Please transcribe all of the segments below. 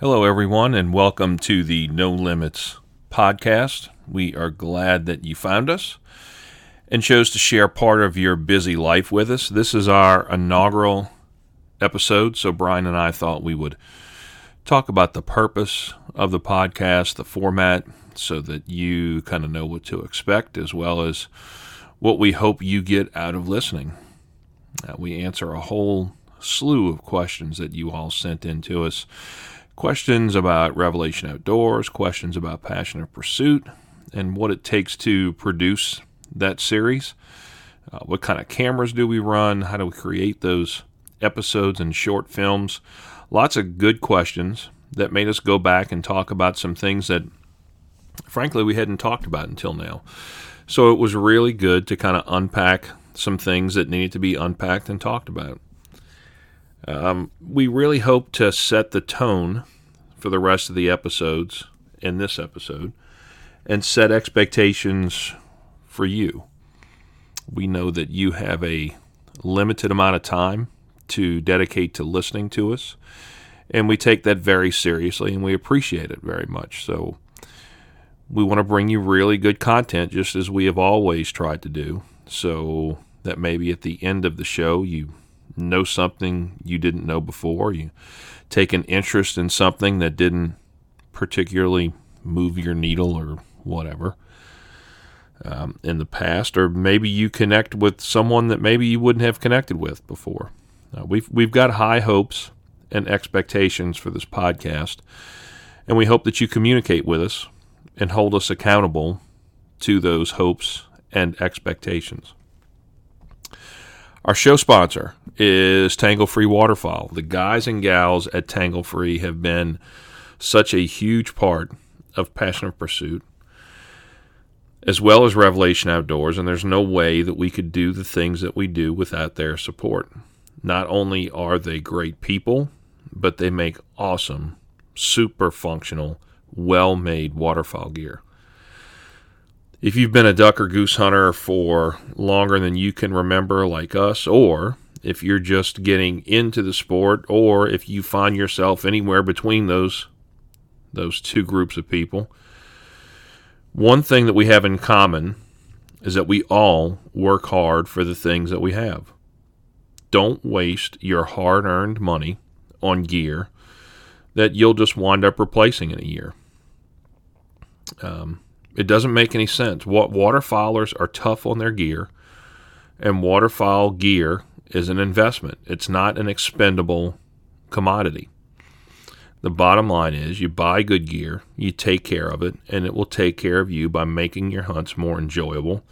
Hello, everyone, and welcome to the No Limits podcast. We are glad that you found us and chose to share part of your busy life with us. This is our inaugural episode, so Brian and I thought we would talk about the purpose of the podcast, the format, so that you kind of know what to expect, as well as what we hope you get out of listening. Uh, we answer a whole slew of questions that you all sent in to us questions about Revelation Outdoors, questions about Passion of Pursuit, and what it takes to produce that series. Uh, what kind of cameras do we run? How do we create those episodes and short films? Lots of good questions that made us go back and talk about some things that, frankly, we hadn't talked about until now. So it was really good to kind of unpack some things that needed to be unpacked and talked about. Um, we really hope to set the tone for the rest of the episodes in this episode and set expectations for you. We know that you have a limited amount of time to dedicate to listening to us, and we take that very seriously and we appreciate it very much. So, we want to bring you really good content just as we have always tried to do. So that maybe at the end of the show you know something you didn't know before. You take an interest in something that didn't particularly move your needle or whatever um, in the past, or maybe you connect with someone that maybe you wouldn't have connected with before. Uh, we've we've got high hopes and expectations for this podcast, and we hope that you communicate with us and hold us accountable to those hopes and expectations. Our show sponsor is Tanglefree Waterfowl. The guys and gals at Tanglefree have been such a huge part of Passion of Pursuit, as well as Revelation Outdoors, and there's no way that we could do the things that we do without their support. Not only are they great people, but they make awesome, super functional, well made waterfowl gear if you've been a duck or goose hunter for longer than you can remember, like us, or if you're just getting into the sport, or if you find yourself anywhere between those those two groups of people, one thing that we have in common is that we all work hard for the things that we have. Don't waste your hard-earned money on gear that you'll just wind up replacing in a year. Um, it doesn't make any sense. What waterfowlers are tough on their gear, and waterfowl gear is an investment. It's not an expendable commodity. The bottom line is you buy good gear, you take care of it, and it will take care of you by making your hunts more enjoyable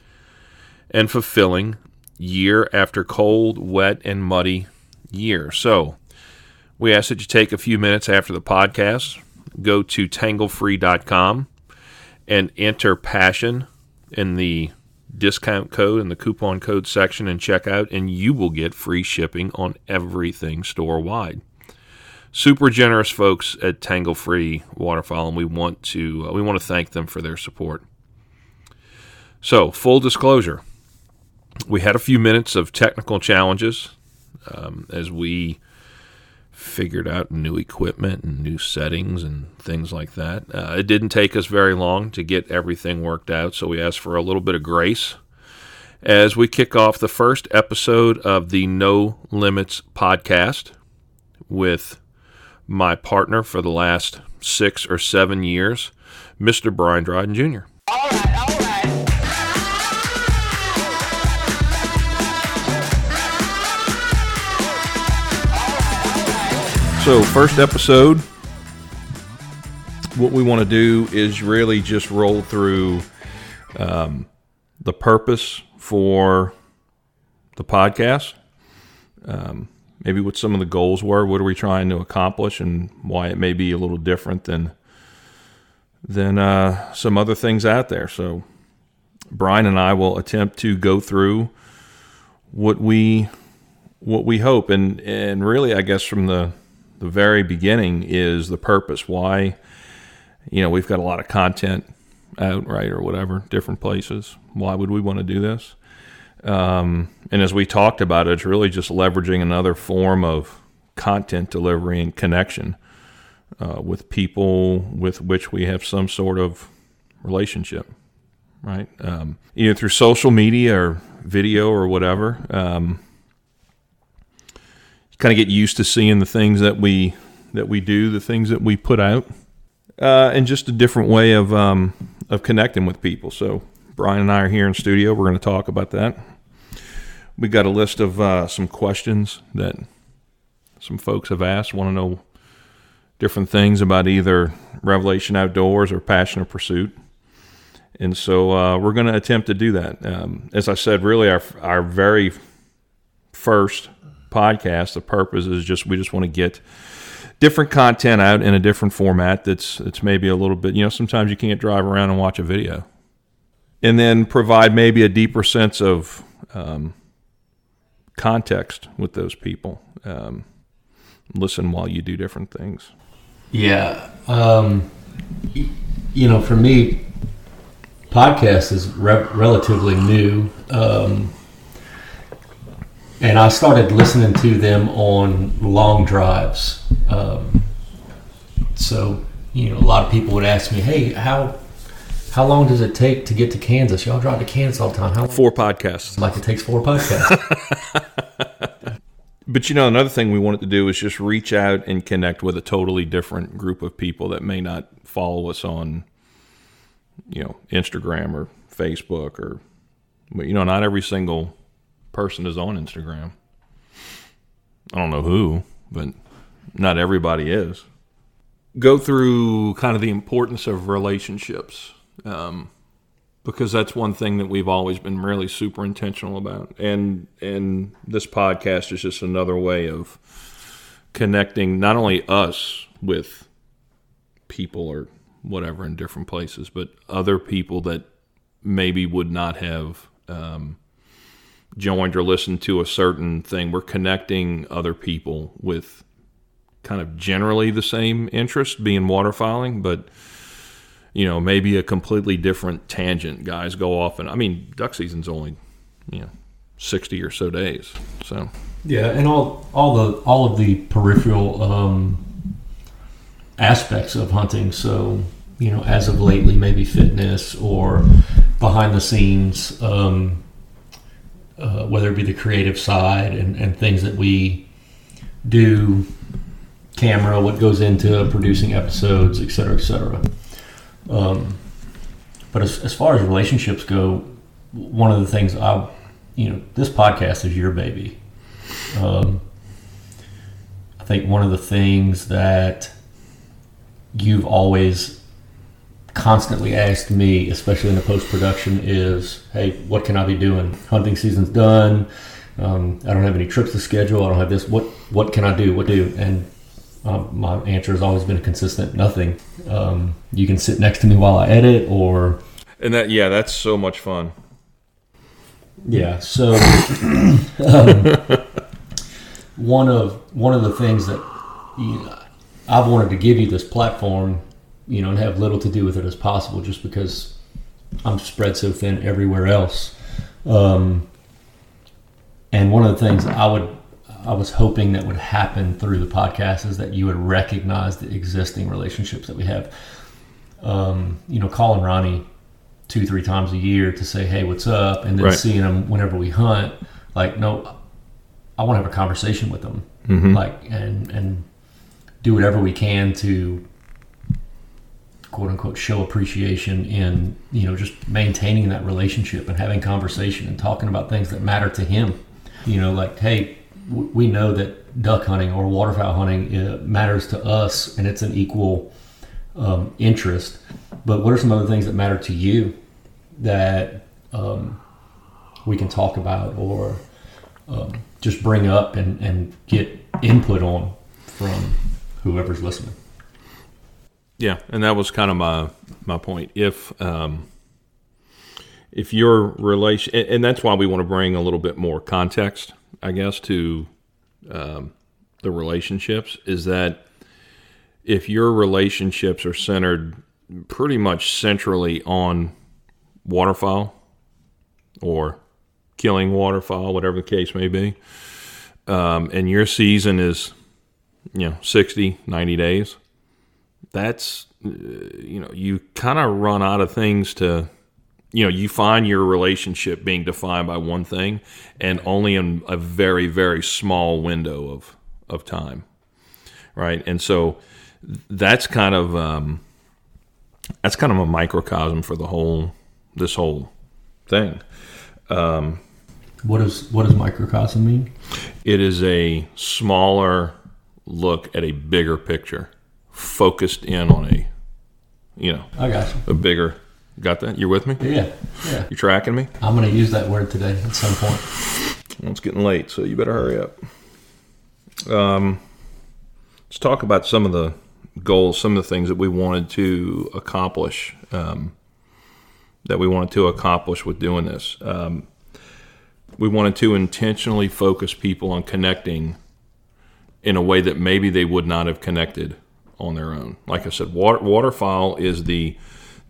and fulfilling year after cold, wet, and muddy year. So, we ask that you take a few minutes after the podcast, go to tanglefree.com and enter passion in the discount code in the coupon code section and checkout, and you will get free shipping on everything store wide. Super generous folks at Tanglefree Waterfowl, and we want to uh, we want to thank them for their support. So, full disclosure, we had a few minutes of technical challenges um, as we figured out new equipment and new settings and things like that. Uh, it didn't take us very long to get everything worked out, so we asked for a little bit of grace as we kick off the first episode of the No Limits podcast with my partner for the last six or seven years, Mr. Brian Dryden Jr. So, first episode, what we want to do is really just roll through um, the purpose for the podcast, um, maybe what some of the goals were, what are we trying to accomplish, and why it may be a little different than than uh, some other things out there. So, Brian and I will attempt to go through what we what we hope, and and really, I guess from the the very beginning is the purpose. Why, you know, we've got a lot of content out, right, or whatever, different places. Why would we want to do this? Um, and as we talked about it, it's really just leveraging another form of content delivery and connection uh, with people with which we have some sort of relationship, right? Um, either through social media or video or whatever. Um, kind of get used to seeing the things that we that we do, the things that we put out, uh, and just a different way of um, of connecting with people. So Brian and I are here in studio. We're going to talk about that. We got a list of uh, some questions that some folks have asked. Want to know different things about either Revelation Outdoors or Passion of Pursuit. And so uh, we're going to attempt to do that. Um, as I said, really, our our very first podcast, the purpose is just we just want to get different content out in a different format. That's it's maybe a little bit. You know, sometimes you can't drive around and watch a video, and then provide maybe a deeper sense of um, context with those people. Um, listen while you do different things. Yeah. Um, you know, for me, podcast is re- relatively new. And I started listening to them on long drives. Um, so, you know, a lot of people would ask me, "Hey, how how long does it take to get to Kansas? Y'all drive to Kansas all the time. How long? Four podcasts. Like it takes four podcasts. But you know, another thing we wanted to do is just reach out and connect with a totally different group of people that may not follow us on, you know, Instagram or Facebook or, but you know, not every single person is on Instagram. I don't know who, but not everybody is. Go through kind of the importance of relationships. Um, because that's one thing that we've always been really super intentional about. And and this podcast is just another way of connecting not only us with people or whatever in different places, but other people that maybe would not have um, joined or listened to a certain thing. We're connecting other people with kind of generally the same interest, being waterfowling, but you know, maybe a completely different tangent. Guys go off, and I mean, duck season's only, you know, sixty or so days. So yeah, and all all the all of the peripheral um, aspects of hunting. So you know, as of lately, maybe fitness or behind the scenes, um, uh, whether it be the creative side and, and things that we do, camera, what goes into producing episodes, et cetera, et cetera. Um, but as, as far as relationships go, one of the things I, you know, this podcast is your baby. Um, I think one of the things that you've always constantly asked me, especially in the post production, is, "Hey, what can I be doing? Hunting season's done. Um, I don't have any trips to schedule. I don't have this. What what can I do? What do?" And um, my answer has always been consistent nothing um, you can sit next to me while i edit or and that yeah that's so much fun yeah so um, one of one of the things that you know, i've wanted to give you this platform you know and have little to do with it as possible just because i'm spread so thin everywhere else um, and one of the things i would I was hoping that would happen through the podcast is that you would recognize the existing relationships that we have. Um, you know, calling Ronnie two, three times a year to say, "Hey, what's up?" and then right. seeing him whenever we hunt. Like, no, I want to have a conversation with them, mm-hmm. like, and and do whatever we can to quote unquote show appreciation in you know just maintaining that relationship and having conversation and talking about things that matter to him. You know, like, hey, we know that duck hunting or waterfowl hunting uh, matters to us and it's an equal um, interest. But what are some other things that matter to you that um, we can talk about or um, just bring up and, and get input on from whoever's listening? Yeah, and that was kind of my my point. If um, if your relation, and that's why we want to bring a little bit more context I guess, to um, the relationships is that if your relationships are centered pretty much centrally on waterfowl or killing waterfowl, whatever the case may be, um, and your season is, you know, 60, 90 days, that's uh, you know you kind of run out of things to you know you find your relationship being defined by one thing and only in a very very small window of of time right? And so that's kind of um, that's kind of a microcosm for the whole this whole thing. What does what does microcosm mean? it is a smaller look at a bigger picture focused in on a you know I got you. a bigger got that you're with me Yeah, yeah. you tracking me I'm going to use that word today at some point. Well, it's getting late, so you better hurry up. Um, let's talk about some of the goals, some of the things that we wanted to accomplish, um, that we wanted to accomplish with doing this. Um, we wanted to intentionally focus people on connecting in a way that maybe they would not have connected on their own. Like I said, water, waterfowl is the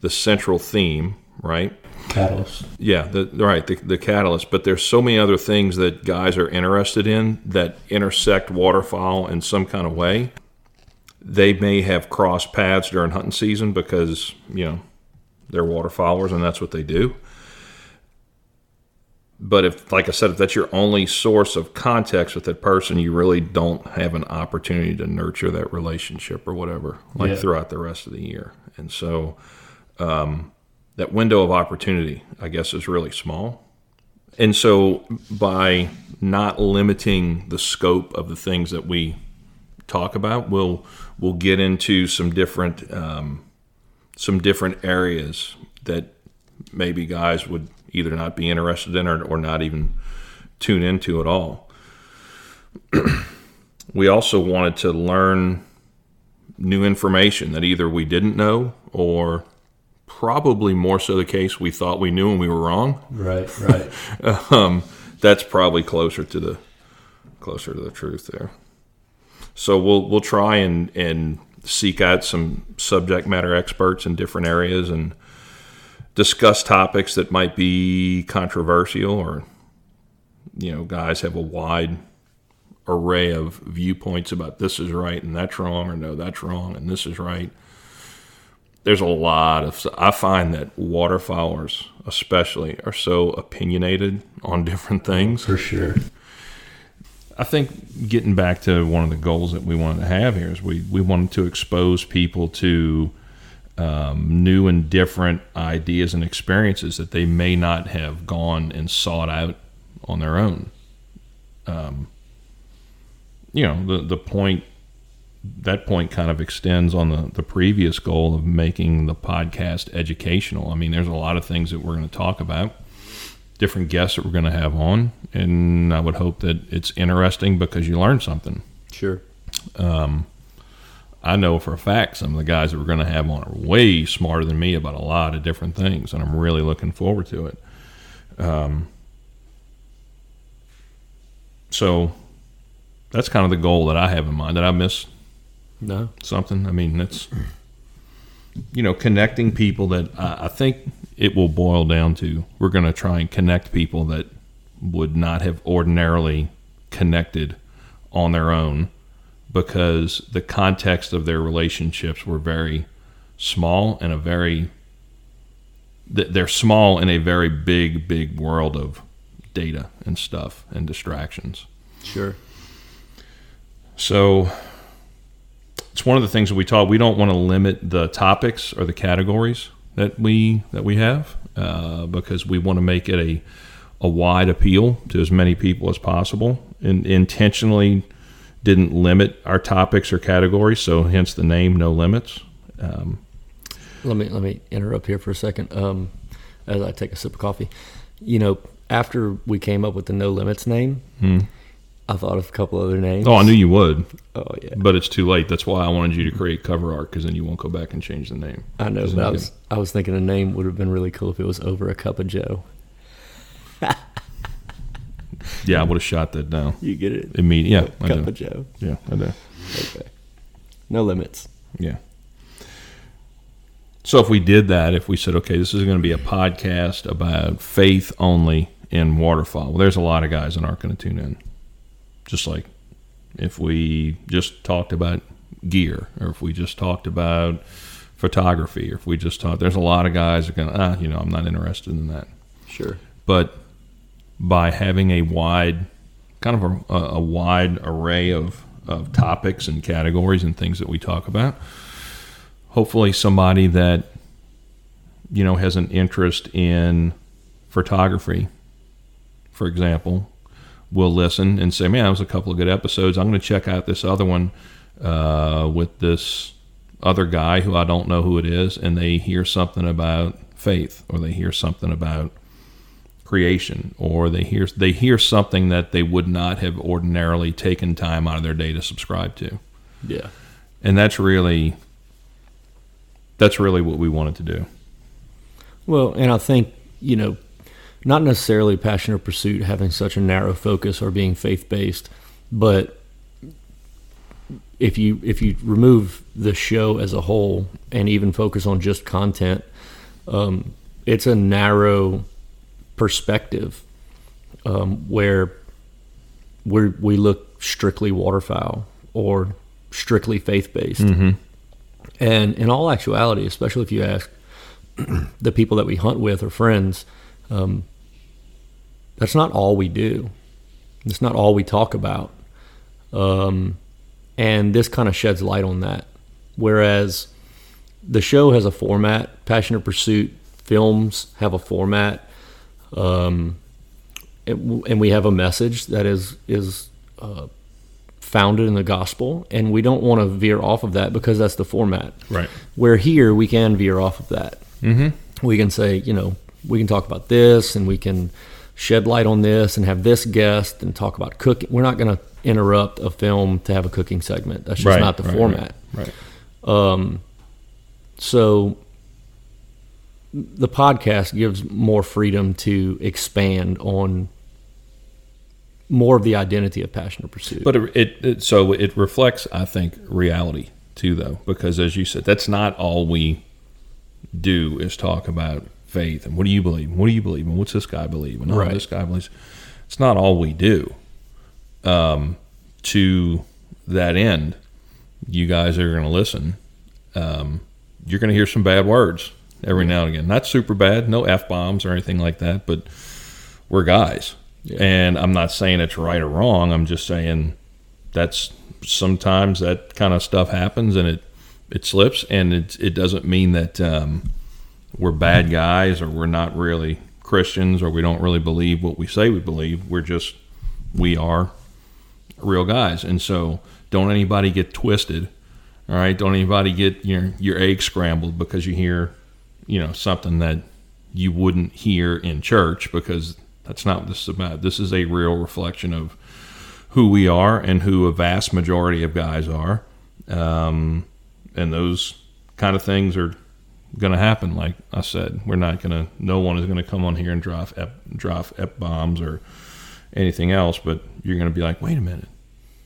the central theme, right? Catalyst. Yeah, the, right, the, the catalyst. But there's so many other things that guys are interested in that intersect waterfowl in some kind of way. They may have crossed paths during hunting season because, you know, they're waterfowlers and that's what they do. But if, like I said, if that's your only source of context with that person, you really don't have an opportunity to nurture that relationship or whatever, like Yeah. throughout the rest of the year. And so, that window of opportunity, I guess, is really small. And so, by not limiting the scope of the things that we talk about, we'll we'll get into some different um, some different areas that maybe guys would either not be interested in or, or not even tune into at all. we also wanted to learn new information that either we didn't know or probably more so the case we thought we knew and we were wrong. Right, right. Um, that's probably closer to the closer to the truth there. So we'll we'll try and and seek out some subject matter experts in different areas and discuss topics that might be controversial or you know guys have a wide array of viewpoints about this is right and that's wrong or no that's wrong and this is right there's a lot of i find that waterfowlers especially are so opinionated on different things For sure. I think getting back to one of the goals that we wanted to have here is we, we wanted to expose people to um, new and different ideas and experiences that they may not have gone and sought out on their own. Um, you know, the, the point, that point kind of extends on the, the previous goal of making the podcast educational. I mean, there's a lot of things that we're going to talk about different guests that we're going to have on, and I would hope that it's interesting because you learn something. Sure. I know for a fact some of the guys that we're going to have on are way smarter than me about a lot of different things, and I'm really looking forward to it. Um, so that's kind of the goal that I have in mind. Did I miss No. something? I mean, that's you know connecting people that I, I think it will boil down to. We're going to try and connect people that would not have ordinarily connected on their own because the context of their relationships were very small and a very they're small in a very big big world of data and stuff and distractions Sure. so it's one of the things that we taught. We don't want to limit the topics or the categories that we that we have uh, because we want to make it a a wide appeal to as many people as possible. And intentionally didn't limit our topics or categories, so hence the name No Limits. Um, Let me let me interrupt here for a second. Um, as I take a sip of coffee, you know, after we came up with the No Limits name, I thought of a couple other names. oh, I knew you would, Oh yeah, but it's too late. That's why I wanted you to create cover art because then you won't go back and change the name. I know. But I was I was thinking a name would have been really cool if it was over a cup of Joe. Yeah, I would have shot that down You get it? immediately. Yeah, I cup do. of Joe. Yeah, I do. Okay. No limits. Yeah. So if we did that, if we said, okay, this is going to be a podcast about faith only in waterfowl, well, there's a lot of guys that aren't going to tune in. Just like if we just talked about gear, or if we just talked about photography, or if we just talked, there's a lot of guys that are going, ah, you know, I'm not interested in that. Sure. But by having a wide, kind of a, a wide array of, of topics and categories and things that we talk about, hopefully somebody that you know has an interest in photography, for example, will listen and say, "Man, that was a couple of good episodes. I'm going to check out this other one uh, with this other guy who I don't know who it is," and they hear something about faith, or they hear something about creation, or they hear they hear something that they would not have ordinarily taken time out of their day to subscribe to, Yeah. and that's really that's really what we wanted to do. Well, and I think, you know, not necessarily Passion of Pursuit having such a narrow focus or being faith based, but if you if you remove the show as a whole and even focus on just content, um, it's a narrow perspective um, where we we look strictly waterfowl or strictly faith based. And in all actuality, especially if you ask the people that we hunt with or friends, um, that's not all we do. It's not all we talk about. Um, and this kind of sheds light on that. Whereas the show has a format, Passion of Pursuit films have a format, um, and, and we have a message that is is uh, founded in the gospel, and we don't want to veer off of that because that's the format. Right. Where here we can veer off of that. Mm-hmm. We can say, you know, we can talk about this, and we can shed light on this, and have this guest, and talk about cooking. We're not going to interrupt a film to have a cooking segment. That's just Right, not the right, format. Right. Um, so the podcast gives more freedom to expand on more of the identity of Passion of Pursuit. But it, it, it so it reflects, I think, reality too, though, because as you said, that's not all we do is talk about faith and what do you believe? What do you believe? And what's this guy believe? And Right. this guy believes. It's not all we do. Um, to that end, you guys are going to listen. Um, you're going to hear some bad words every now and again. Not super bad, no f bombs or anything like that, but we're guys. Yeah. And I'm not saying it's right or wrong. I'm just saying that's sometimes that kind of stuff happens and it it slips and it it doesn't mean that um, we're bad guys or we're not really Christians or we don't really believe what we say we believe. We're just we are real guys, and so don't anybody get twisted. All right, don't anybody get your your egg scrambled because you hear you know something that you wouldn't hear in church because that's not what this is about. This is a real reflection of who we are and who a vast majority of guys are. Um, and those kind of things are going to happen. Like I said, we're not going to, no one is going to come on here and drop ep, drop ep bombs or anything else, but you're going to be like, wait a minute,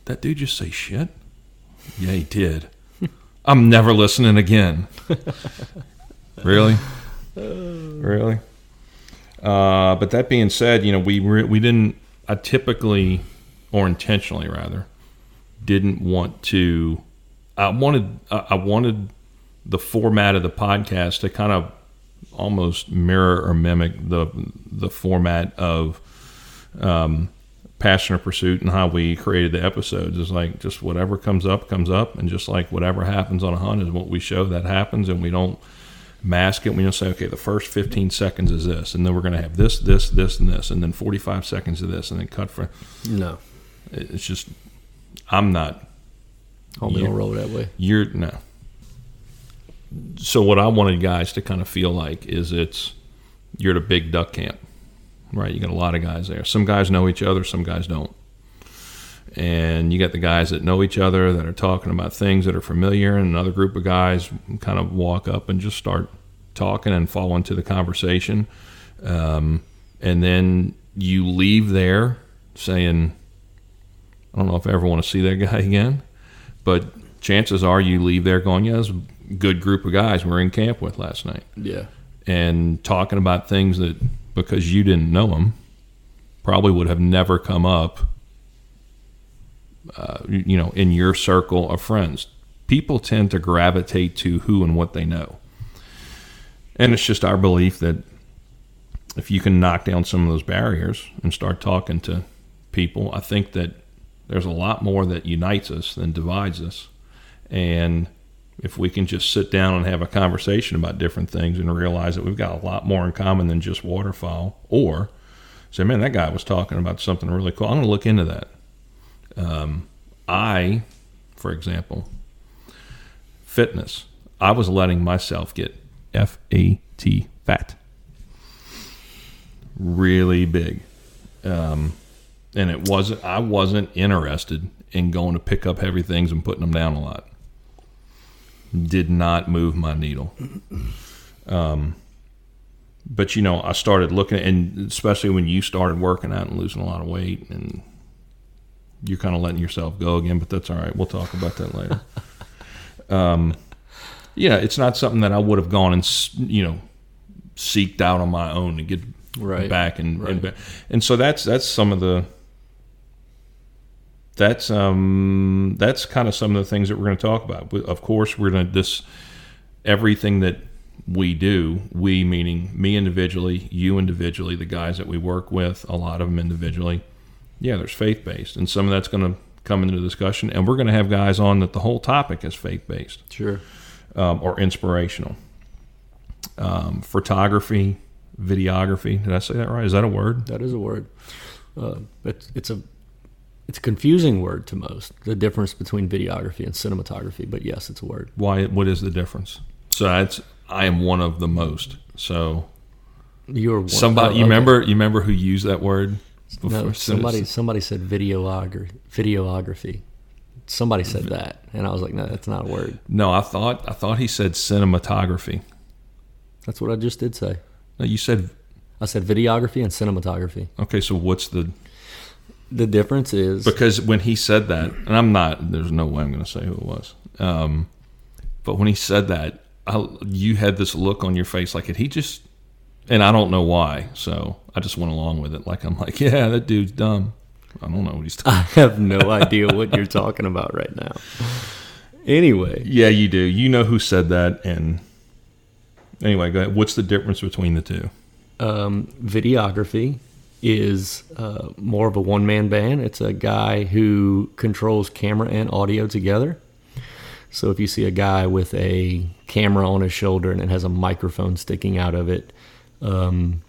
that dude just say shit? Yeah, he did. I'm never listening again. really? Really? Uh, but that being said, you know, we re- we didn't. I typically, or intentionally rather, didn't want to. I wanted. I I wanted the format of the podcast to kind of almost mirror or mimic the the format of um, Passion of Pursuit and how we created the episodes is like just whatever comes up comes up and just like whatever happens on a hunt is what we show that happens and we don't mask it we don't say okay the first 15 seconds is this and then we're going to have this this this and this and then 45 seconds of this and then cut for no, it's just i'm not homie Yeah. don't roll that way. you're no. So what I wanted guys to kind of feel like is it's you're at a big duck camp, right? You got a lot of guys there. Some guys know each other, some guys don't. And you got the guys that know each other that are talking about things that are familiar, and another group of guys kind of walk up and just start talking and fall into the conversation. Um, and then you leave there saying, I don't know if I ever want to see that guy again, but chances are you leave there going, yeah, is a good group of guys we were in camp with last night Yeah, and talking about things that because you didn't know them probably would have never come up uh, you know in your circle of friends people tend to gravitate to who and what they know. And it's just our belief that if you can knock down some of those barriers and start talking to people, I think that there's a lot more that unites us than divides us. And if we can just sit down and have a conversation about different things and realize that we've got a lot more in common than just waterfowl, or say, man, that guy was talking about something really cool. I'm going to look into that. Um, I, for example, fitness, I was letting myself get F A T, fat, really big. Um, and it wasn't, I wasn't interested in going to pick up heavy things and putting them down a lot did not move my needle. Um, but you know, I started looking, and especially when you started working out and losing a lot of weight, and you're kind of letting yourself go again. But that's all right. We'll talk about that later. um, yeah, it's not something that I would have gone and you know seeked out on my own to get right. back and, right. and back. and so that's that's some of the that's um that's kind of some of the things that we're going to talk about. Of course, we're going to this everything that we do, we meaning me individually, you individually, the guys that we work with, a lot of them individually. Yeah, there's faith based, and some of that's going to come into the discussion, and we're going to have guys on that the whole topic is faith based, Sure. um, or inspirational. Um, photography, videography. Did I say that right? Is that a word? That is a word. Uh, but it's a it's a confusing word to most. The difference between videography and cinematography. But yes, it's a word. Why? What is the difference? So that's I am one of the most. So You're one, somebody you remember you remember who used that word No, somebody somebody said videography. Videography. Somebody said that, and I was like, no, that's not a word. No, I thought I thought he said cinematography. That's what I just did say. No, you said I said videography and cinematography. okay. So what's the The difference is because when he said that, and I'm not. There's no way I'm going to say who it was. Um, but when he said that, I, you had this look on your face like, had he just? And I don't know why. So I just went along with it. Like I'm like, yeah, that dude's dumb. I don't know what he's talking. I have no idea what you're talking about right now. Anyway, Yeah, you do. You know who said that, and anyway, go ahead. What's the difference between the two? um, videography is uh, more of a one man band. It's a guy who controls camera and audio together. So if you see a guy with a camera on his shoulder and it has a microphone sticking out of it, um,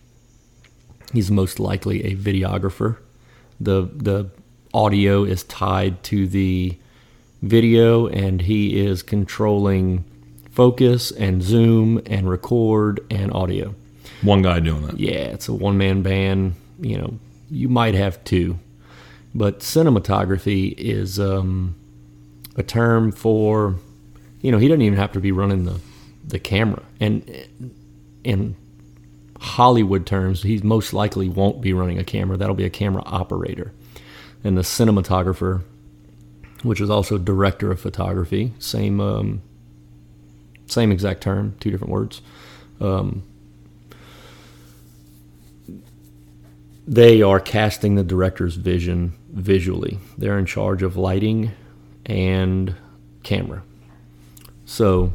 he's most likely a videographer. The the audio is tied to the video, and he is controlling focus and zoom and record and audio. One guy doing that. Yeah, it's a one man band. You know, you might have two, but cinematography is um, a term for, you know, he doesn't even have to be running the the camera. And in Hollywood terms, he most likely won't be running a camera. That'll be a camera operator, and the cinematographer, which is also director of photography, same um, same exact term, two different words. Um, they are casting the director's vision visually. They're in charge of lighting and camera. So,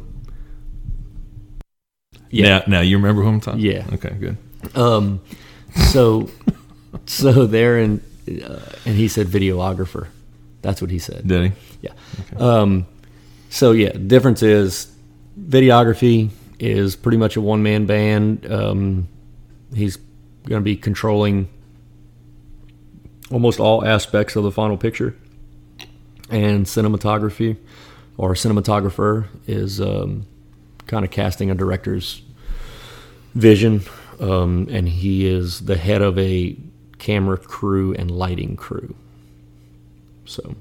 yeah, Now, now you remember who I'm talking? Yeah. Okay, good. um, so, so there and uh, and he said videographer. That's what he said. Did he? Yeah. Um, so yeah, difference is videography is pretty much a one man band. Um, he's going to be controlling almost all aspects of the final picture, and cinematography or cinematographer is um, kind of casting a director's vision, um, and he is the head of a camera crew and lighting crew. So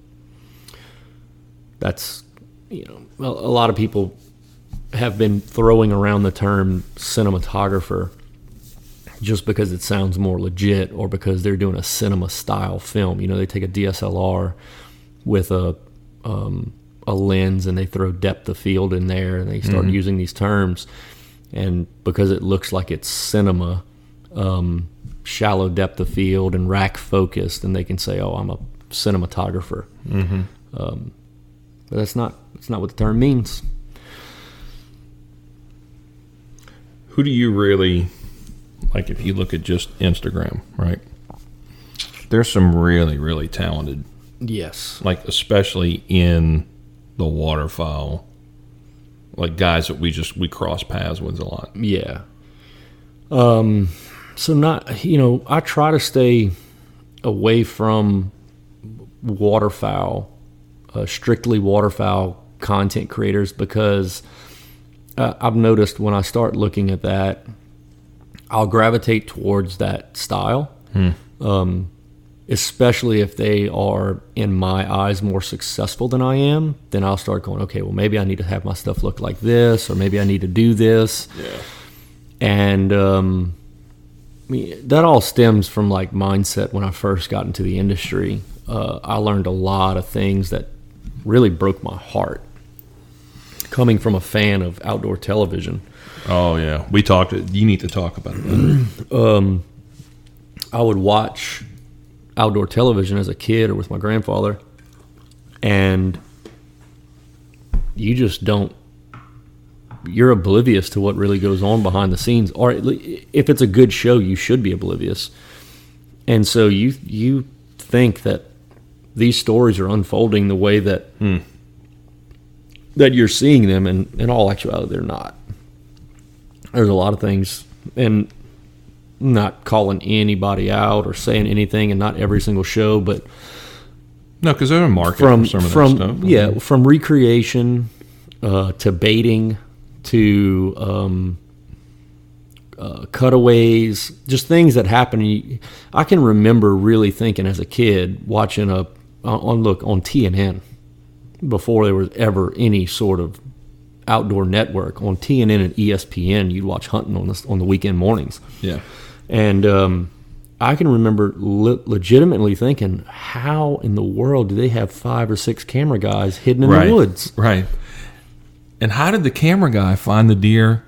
that's you know a, a lot of people have been throwing around the term cinematographer just because it sounds more legit or because they're doing a cinema style film. You know, they take a DSLR with a um, a lens and they throw depth of field in there and they start using these terms. And because it looks like it's cinema, um, shallow depth of field and rack focused, and they can say, "Oh, I'm a cinematographer." Um, but that's not that's not what the term means. Who do you really like if you look at just Instagram, right? There's some really, really talented, Yes. like especially in the waterfowl, like guys that we just we cross paths with a lot. Yeah. Um, so not you know I try to stay away from waterfowl, uh, strictly waterfowl content creators because uh, I've noticed when I start looking at that, I'll gravitate towards that style. Um, especially if they are in my eyes more successful than I am, then I'll start going, okay, well maybe I need to have my stuff look like this, or maybe I need to do this Yeah. and um, I mean, that all stems from like mindset when I first got into the industry. Uh, I learned a lot of things that really broke my heart. Coming from a fan of outdoor television, Oh yeah, we talked. You need to talk about that. I would watch outdoor television as a kid or with my grandfather, and you just don't. You're oblivious to what really goes on behind the scenes, or if it's a good show, you should be oblivious. And so you you think that these stories are unfolding the way that hmm. that you're seeing them, and in all actuality, they're not. There's a lot of things, and not calling anybody out or saying anything, and not every single show, but no, because they're a market from for some of from yeah, from recreation uh, to baiting to um, uh, cutaways, just things that happen. I can remember really thinking as a kid watching a on on- look on TNN before there was ever any sort of outdoor network on TNN and ESPN. You'd watch hunting on the on the weekend mornings. yeah. And um, I can remember le- legitimately thinking, how in the world do they have five or six camera guys hidden in right. the woods? Right. And how did the camera guy find the deer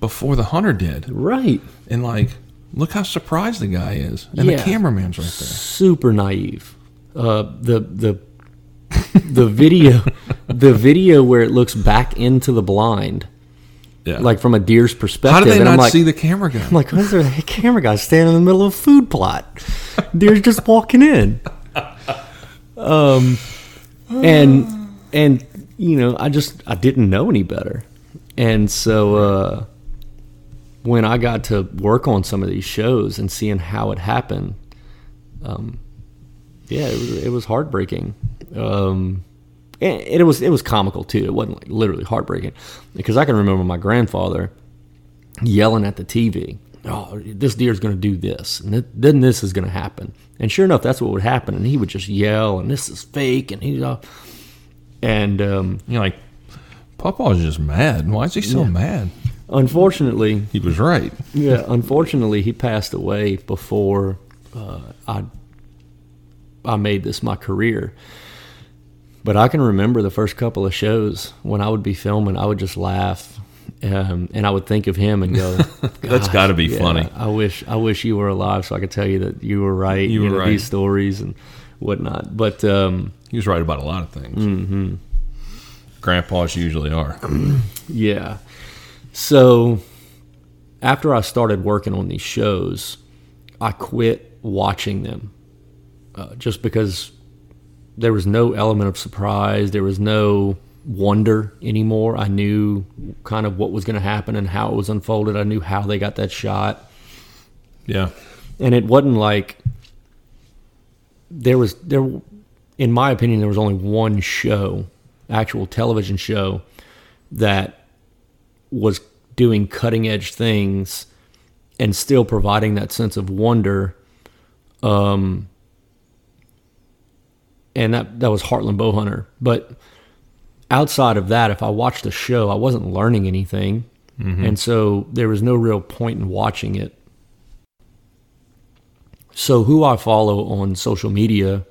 before the hunter did? Right. And like, look how surprised the guy is, and Yeah. the cameraman's right there. Super naive. Uh, the the the video the video where it looks back into the blind, Yeah. like from a deer's perspective. how did they and not I'm like, see the camera guy? I'm like, who's there a camera guy standing in the middle of a food plot? Deer's just walking in. Um, and and you know, I just I didn't know any better, and so uh, when I got to work on some of these shows and seeing how it happened, um, yeah, it was it was heartbreaking. Um, and it was it was comical too. It wasn't like literally heartbreaking because I can remember my grandfather yelling at the TV. Oh, this deer's going to do this, and th- then this is going to happen. And sure enough, that's what would happen. And he would just yell, and this is fake, and he's uh, and um, You're like, Pawpaw's just mad. Why is he so mad? unfortunately, He was right. yeah, unfortunately, he passed away before uh, I I made this my career. But I can remember the first couple of shows when I would be filming, I would just laugh, um, and I would think of him and go, "That's gotta be yeah, funny." I wish I wish you were alive so I could tell you that you were right. You were know, right. These stories and whatnot. But um, He was right about a lot of things. Mm-hmm. Grandpas usually are. Yeah. So after I started working on these shows, I quit watching them uh, just because there was no element of surprise. There was no wonder anymore. I knew kind of what was going to happen and how it was unfolded. I knew how they got that shot. Yeah. And it wasn't like there was there in my opinion there was only one show, actual television show that was doing cutting edge things and still providing that sense of wonder. Um, and that that was Heartland Bowhunter. But outside of that, if I watched the show, I wasn't learning anything, and so there was no real point in watching it. So who I follow on social media,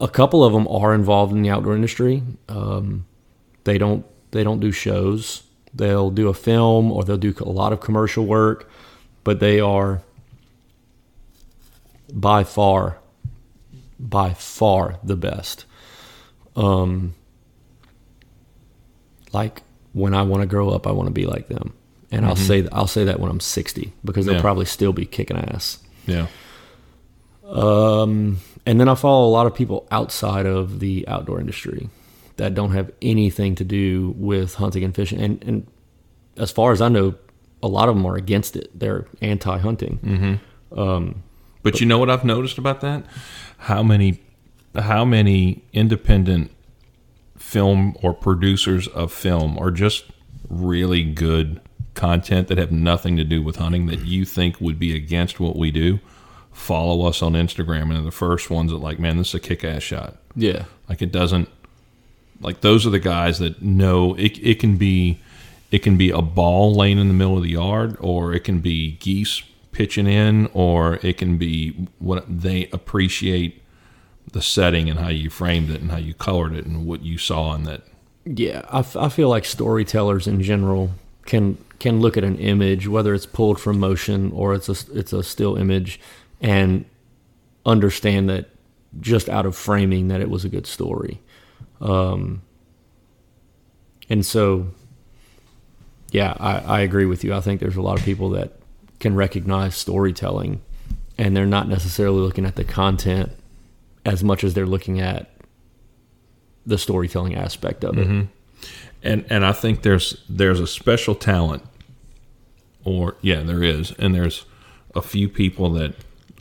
a couple of them are involved in the outdoor industry. Um, they don't they don't do shows. They'll do a film or they'll do a lot of commercial work, but they are by far by far the best. Um, like when I want to grow up, I want to be like them. And I'll say I'll say that when I'm 60 because they'll Yeah. probably still be kicking ass. Yeah. Um, and then I follow a lot of people outside of the outdoor industry that don't have anything to do with hunting and fishing. And, and as far as I know, a lot of them are against it. They're anti-hunting. But you know what I've noticed about that? How many how many independent film or producers of film are just really good content that have nothing to do with hunting that you think would be against what we do follow us on Instagram and they're the first ones that like man this is a kick-ass shot Yeah. like it doesn't like those are the guys that know it, it can be it can be a ball laying in the middle of the yard or it can be geese pitching in or it can be what they appreciate the setting and how you framed it and how you colored it and what you saw in that Yeah, I, f- I feel like storytellers in general can can look at an image, whether it's pulled from motion or it's a it's a still image, and understand that just out of framing that it was a good story. Um, and so, yeah, I, I agree with you. I think there's a lot of people that can recognize storytelling, and they're not necessarily looking at the content as much as they're looking at the storytelling aspect of it. Mm-hmm. and and I think there's there's a special talent, or yeah, there is, and there's a few people that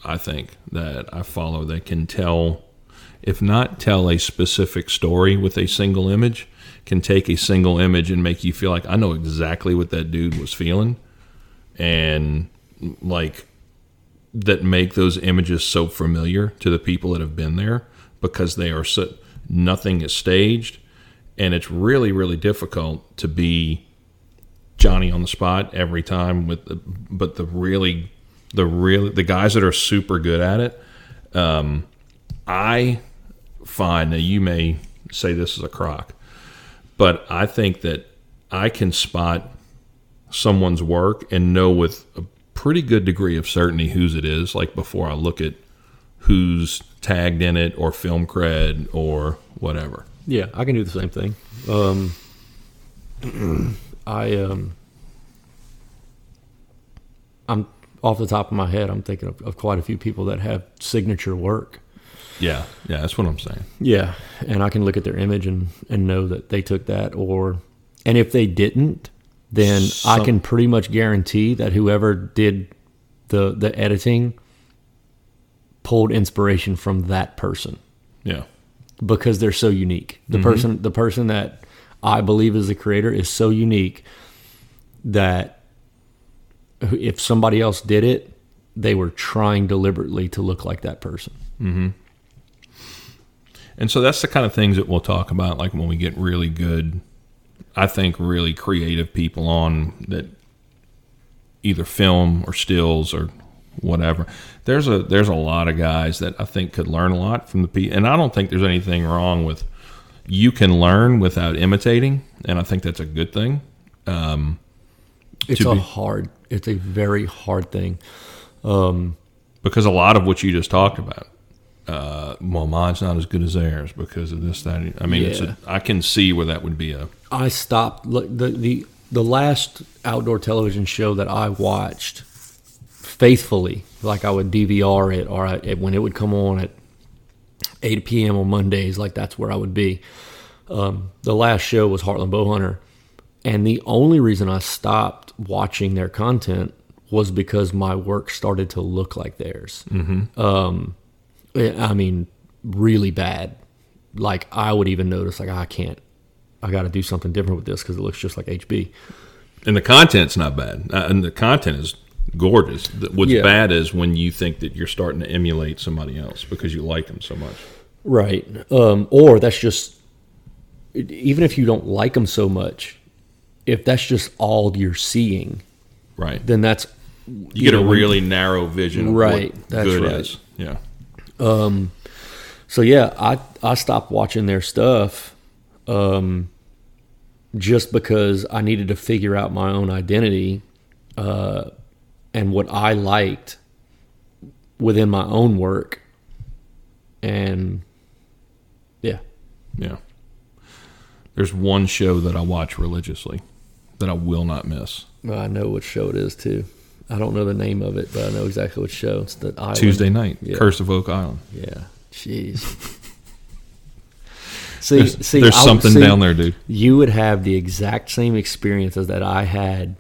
I think that I follow that can tell, if not tell a specific story with a single image, can take a single image and make you feel like I know exactly what that dude was feeling, and like that make those images so familiar to the people that have been there because they are so nothing is staged. And it's really really difficult to be Johnny on the spot every time with the but the really the really the guys that are super good at it um I find that you may say this is a crock but I think that I can spot someone's work and know with a pretty good degree of certainty whose it is like before I look at who's tagged in it or film cred or whatever Yeah, I can do the same thing. Um, I um, I'm off the top of my head. I'm thinking of, of quite a few people that have signature work. Yeah, yeah, that's what I'm saying. Yeah, and I can look at their image and and know that they took that. Or, and if they didn't, then I can pretty much guarantee that whoever did the the editing pulled inspiration from that person. Yeah, because they're so unique. The mm-hmm. person the person that I believe is the creator is so unique that if somebody else did it, they were trying deliberately to look like that person. Mm-hmm. and so that's the kind of things that we'll talk about, like when we get really good, I think really creative people on that either film or stills or whatever. There's a there's a lot of guys that I think could learn a lot from the people, and I don't think there's anything wrong with you can learn without imitating, and I think that's a good thing. Um, it's a be- hard it's a very hard thing. Um, because a lot of what you just talked about, uh, well, mine's not as good as theirs because of this, that. I mean, it's a, I can see where that would be a I stopped look the the the last outdoor television show that I watched faithfully, like I would DVR it, or I, it, when it would come on at 8 p.m. on Mondays, like that's where I would be. Um, the last show was Heartland Bowhunter, and the only reason I stopped watching their content was because my work started to look like theirs. Mm-hmm. Um, I mean, really bad. Like I would even notice, like I can't. I got to do something different with this because it looks just like HB. and the content's not bad, uh, and the content is gorgeous. What's Yeah. bad is when you think that you're starting to emulate somebody else because you like them so much. Right. Um, or that's just, even if you don't like them so much, if that's just all you're seeing, Right. then that's You, get know, a really narrow vision of Right, what that's good right. is. Yeah. So yeah, I I stopped watching their stuff, um, just because I needed to figure out my own identity, uh, and what I liked within my own work, and yeah, Yeah. There's one show that I watch religiously that I will not miss. Well, I know what show it is too. I don't know the name of it, but I know exactly what show. It's the island. Tuesday night, Yeah. Curse of Oak Island. Yeah. Jeez. see, There's, see, there's something see, down there, dude. You would have the exact same experiences that I had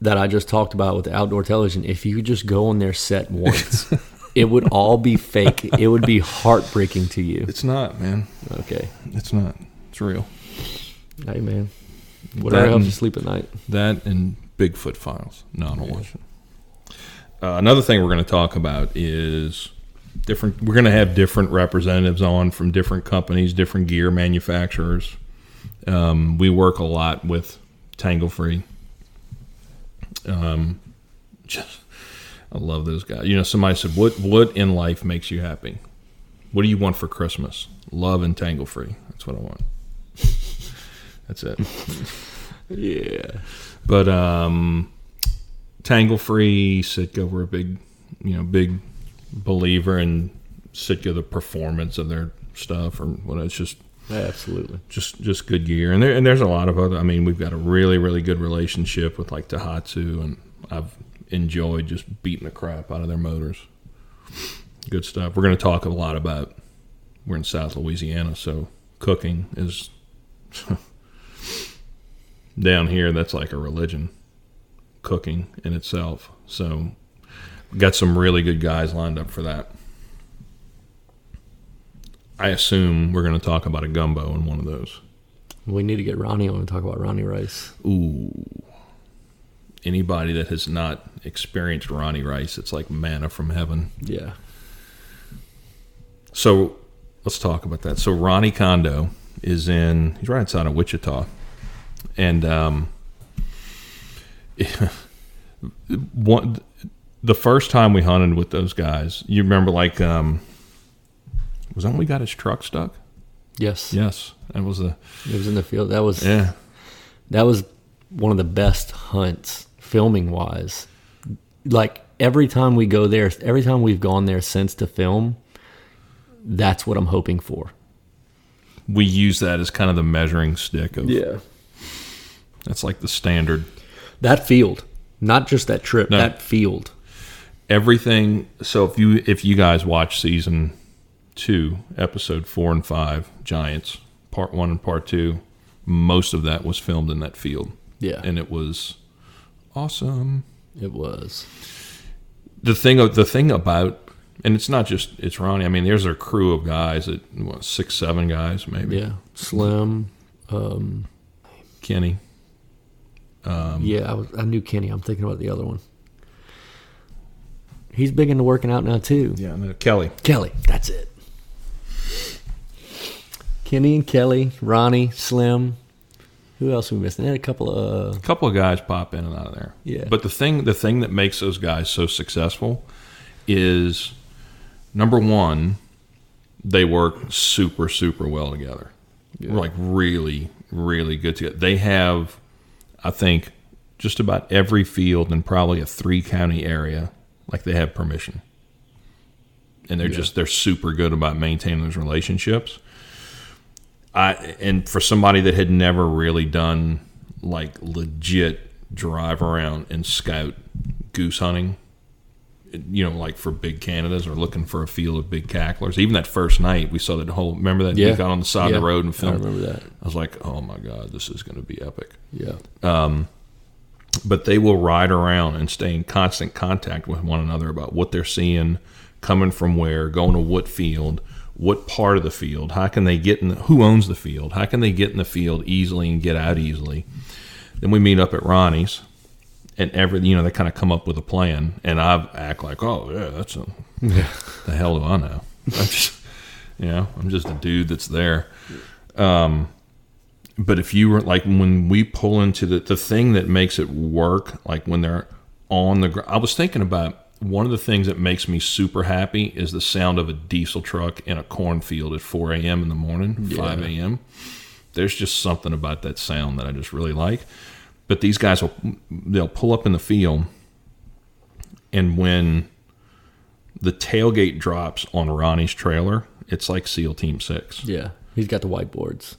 that I just talked about with outdoor television if you could just go on their set once. it would all be fake. It would be heartbreaking to you. It's not, man. Okay. It's not. It's real. Hey man. Whatever helps you sleep at night. That and Bigfoot Files. No, I don't watch it. Uh, another thing we're going to talk about is different. We're going to have different representatives on from different companies, different gear manufacturers. Um, we work a lot with Tanglefree. Um, just, I love those guys. You know, somebody said, "What what in life makes you happy? What do you want for Christmas? Love and Tanglefree. That's what I want. That's it." Yeah. But um, Tanglefree, Sitka were a big, you know, big believer in Sitka, the performance of their stuff, or what it's just, Absolutely. just, just good gear. And there, and there's a lot of other. I mean, we've got a really, really good relationship with like Tohatsu, and I've enjoyed just beating the crap out of their motors. Good stuff. We're going to talk a lot about. We're in South Louisiana, so cooking is down here. That's like a religion cooking in itself. So, got some really good guys lined up for that. I assume we're going to talk about a gumbo in one of those. We need to get Ronnie on and talk about Ronnie Rice. Ooh. Anybody that has not experienced Ronnie Rice, it's like manna from heaven. Yeah. So let's talk about that. So Ronnie Kondo is in, he's right outside of Wichita. And um, one, the first time we hunted with those guys, you remember like, um, was that when we got his truck stuck? Yes. Yes. That was a, It was in the field. That was yeah. that was one of the best hunts filming wise. Like every time we go there, every time we've gone there since to film, that's what I'm hoping for. We use that as kind of the measuring stick of, that's like the standard That field, not just that trip, No. that field. everything so if you if you guys watch season two episode four and five giants part one and part two most of that was filmed in that field Yeah. and it was awesome It was. the thing the thing about and it's not just it's ronnie i mean there's a crew of guys that what, six seven guys maybe Yeah. Slim. Um, kenny Um, yeah, I, was, I knew Kenny. I'm thinking about the other one. He's big into working out now too. yeah and then kelly Kelly, that's it. Kenny and Kelly, Ronnie, Slim. Who else we missing? They had a couple of. a couple of guys pop in and out of there. Yeah. But the thing the thing that makes those guys so successful is number one, they work super super well together. Like really really good together. They have, I think, just about every field in probably a three county area. Like they have permission, and they're just they're super good about maintaining those relationships. I and for somebody that had never really done like legit drive around and scout goose hunting, you know, like for big Canadas or looking for a field of big cacklers. Even that first night, we saw that whole. Remember that Yeah. we got on the side of the road and I filmed. remember that. I was like, oh my god, this is going to be epic. Yeah. Um, but they will ride around and stay in constant contact with one another about what they're seeing, coming from where, going to what field, what part of the field, how can they get in, the, who owns the field, how can they get in the field easily and get out easily. Then we meet up at Ronnie's, and every you know they kind of come up with a plan, and I act like, oh yeah, that's a the hell do I know? I'm just, you know, I'm just a dude that's there. Um, but if you were like when we pull into the the thing that makes it work, like when they're on the ground, I was thinking about one of the things that makes me super happy is the sound of a diesel truck in a cornfield at 4 a.m. in the morning, 5 a.m. There's just something about that sound that I just really like. But these guys will they'll pull up in the field, and when the tailgate drops on Ronnie's trailer, it's like SEAL Team Six. Yeah. He's got the whiteboards.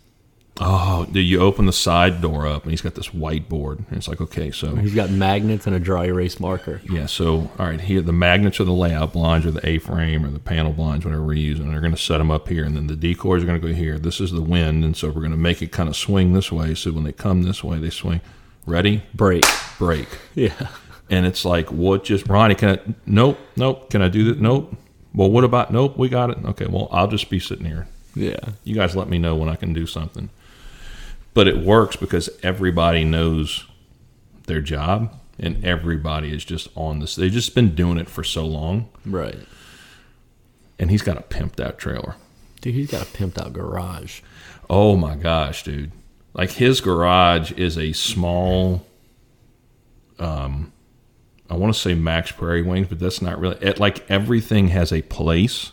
Oh, do you open the side door up and he's got this whiteboard and it's like, okay, so He's got magnets and a dry erase marker. yeah, so all right, here the magnets are the layout blinds or the A-frame or the panel blinds, whatever we're using. They're going to set them up here, and then the decoys are going to go here. This is the wind, and so we're going to make it kind of swing this way. So when they come this way, they swing. Ready, Break. break. Yeah. And it's like, what? Just Ronnie? Can I? Nope, nope. Can I do that? Nope. Well, what about? Nope. We got it. Okay. Well, I'll just be sitting here. Yeah. You guys let me know when I can do something. But it works because everybody knows their job and everybody is just on this. They've just been doing it for so long. Right. And he's got a pimped out trailer. Dude, he's got a pimped out garage. Oh my gosh, dude. Like his garage is a small um I want to say Mack's Prairie Wings, but that's not really it, like everything has a place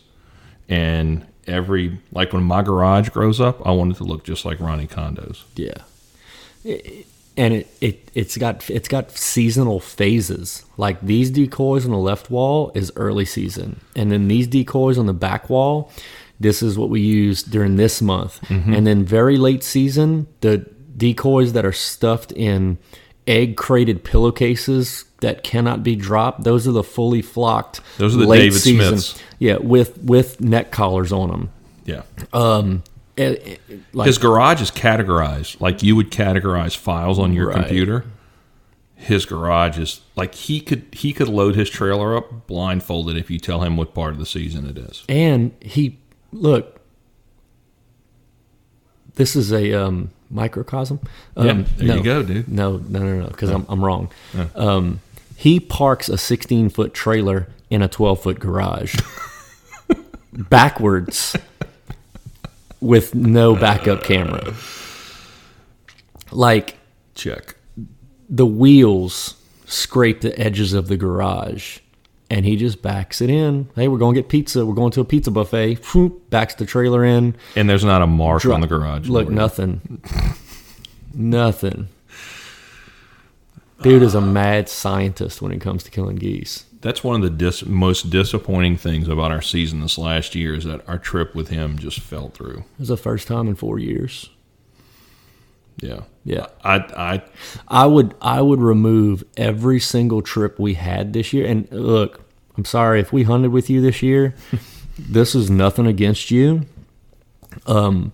and every like when my garage grows up, I want it to look just like Ronnie Condo's. Yeah. And it, it it's got it's got seasonal phases. Like these decoys on the left wall is early season, and then these decoys on the back wall, this is what we use during this month. Mm-hmm. And then very late season, the decoys that are stuffed in egg crated pillowcases that cannot be dropped. Those are the fully flocked. Those are the late David Smiths. Yeah, with with neck collars on them. Yeah. Um, it- it- like His garage is categorized like you would categorize files on your Right. computer. His garage is like he could he could load his trailer up blindfolded if you tell him what part of the season it is. And he look. This is a um, microcosm. Um, Yeah, there no, you go, dude. No, no, no, no, because I'm I'm wrong. Um, he parks a 16 foot trailer in a 12 foot garage, backwards, with no backup camera. Like Check. the wheels scrape the edges of the garage and he just backs it in. Hey, we're going to get pizza. We're going to a pizza buffet. Whoop, backs the trailer in. And there's not a mark on the garage. Look, door. nothing. nothing. Dude is a mad scientist when it comes to killing geese. That's one of the dis- most disappointing things about our season this last year is that our trip with him just fell through. It was the first time in four years. Yeah. Yeah. I I I would I would remove every single trip we had this year. And look, I'm sorry if we hunted with you this year. this is nothing against you. Um,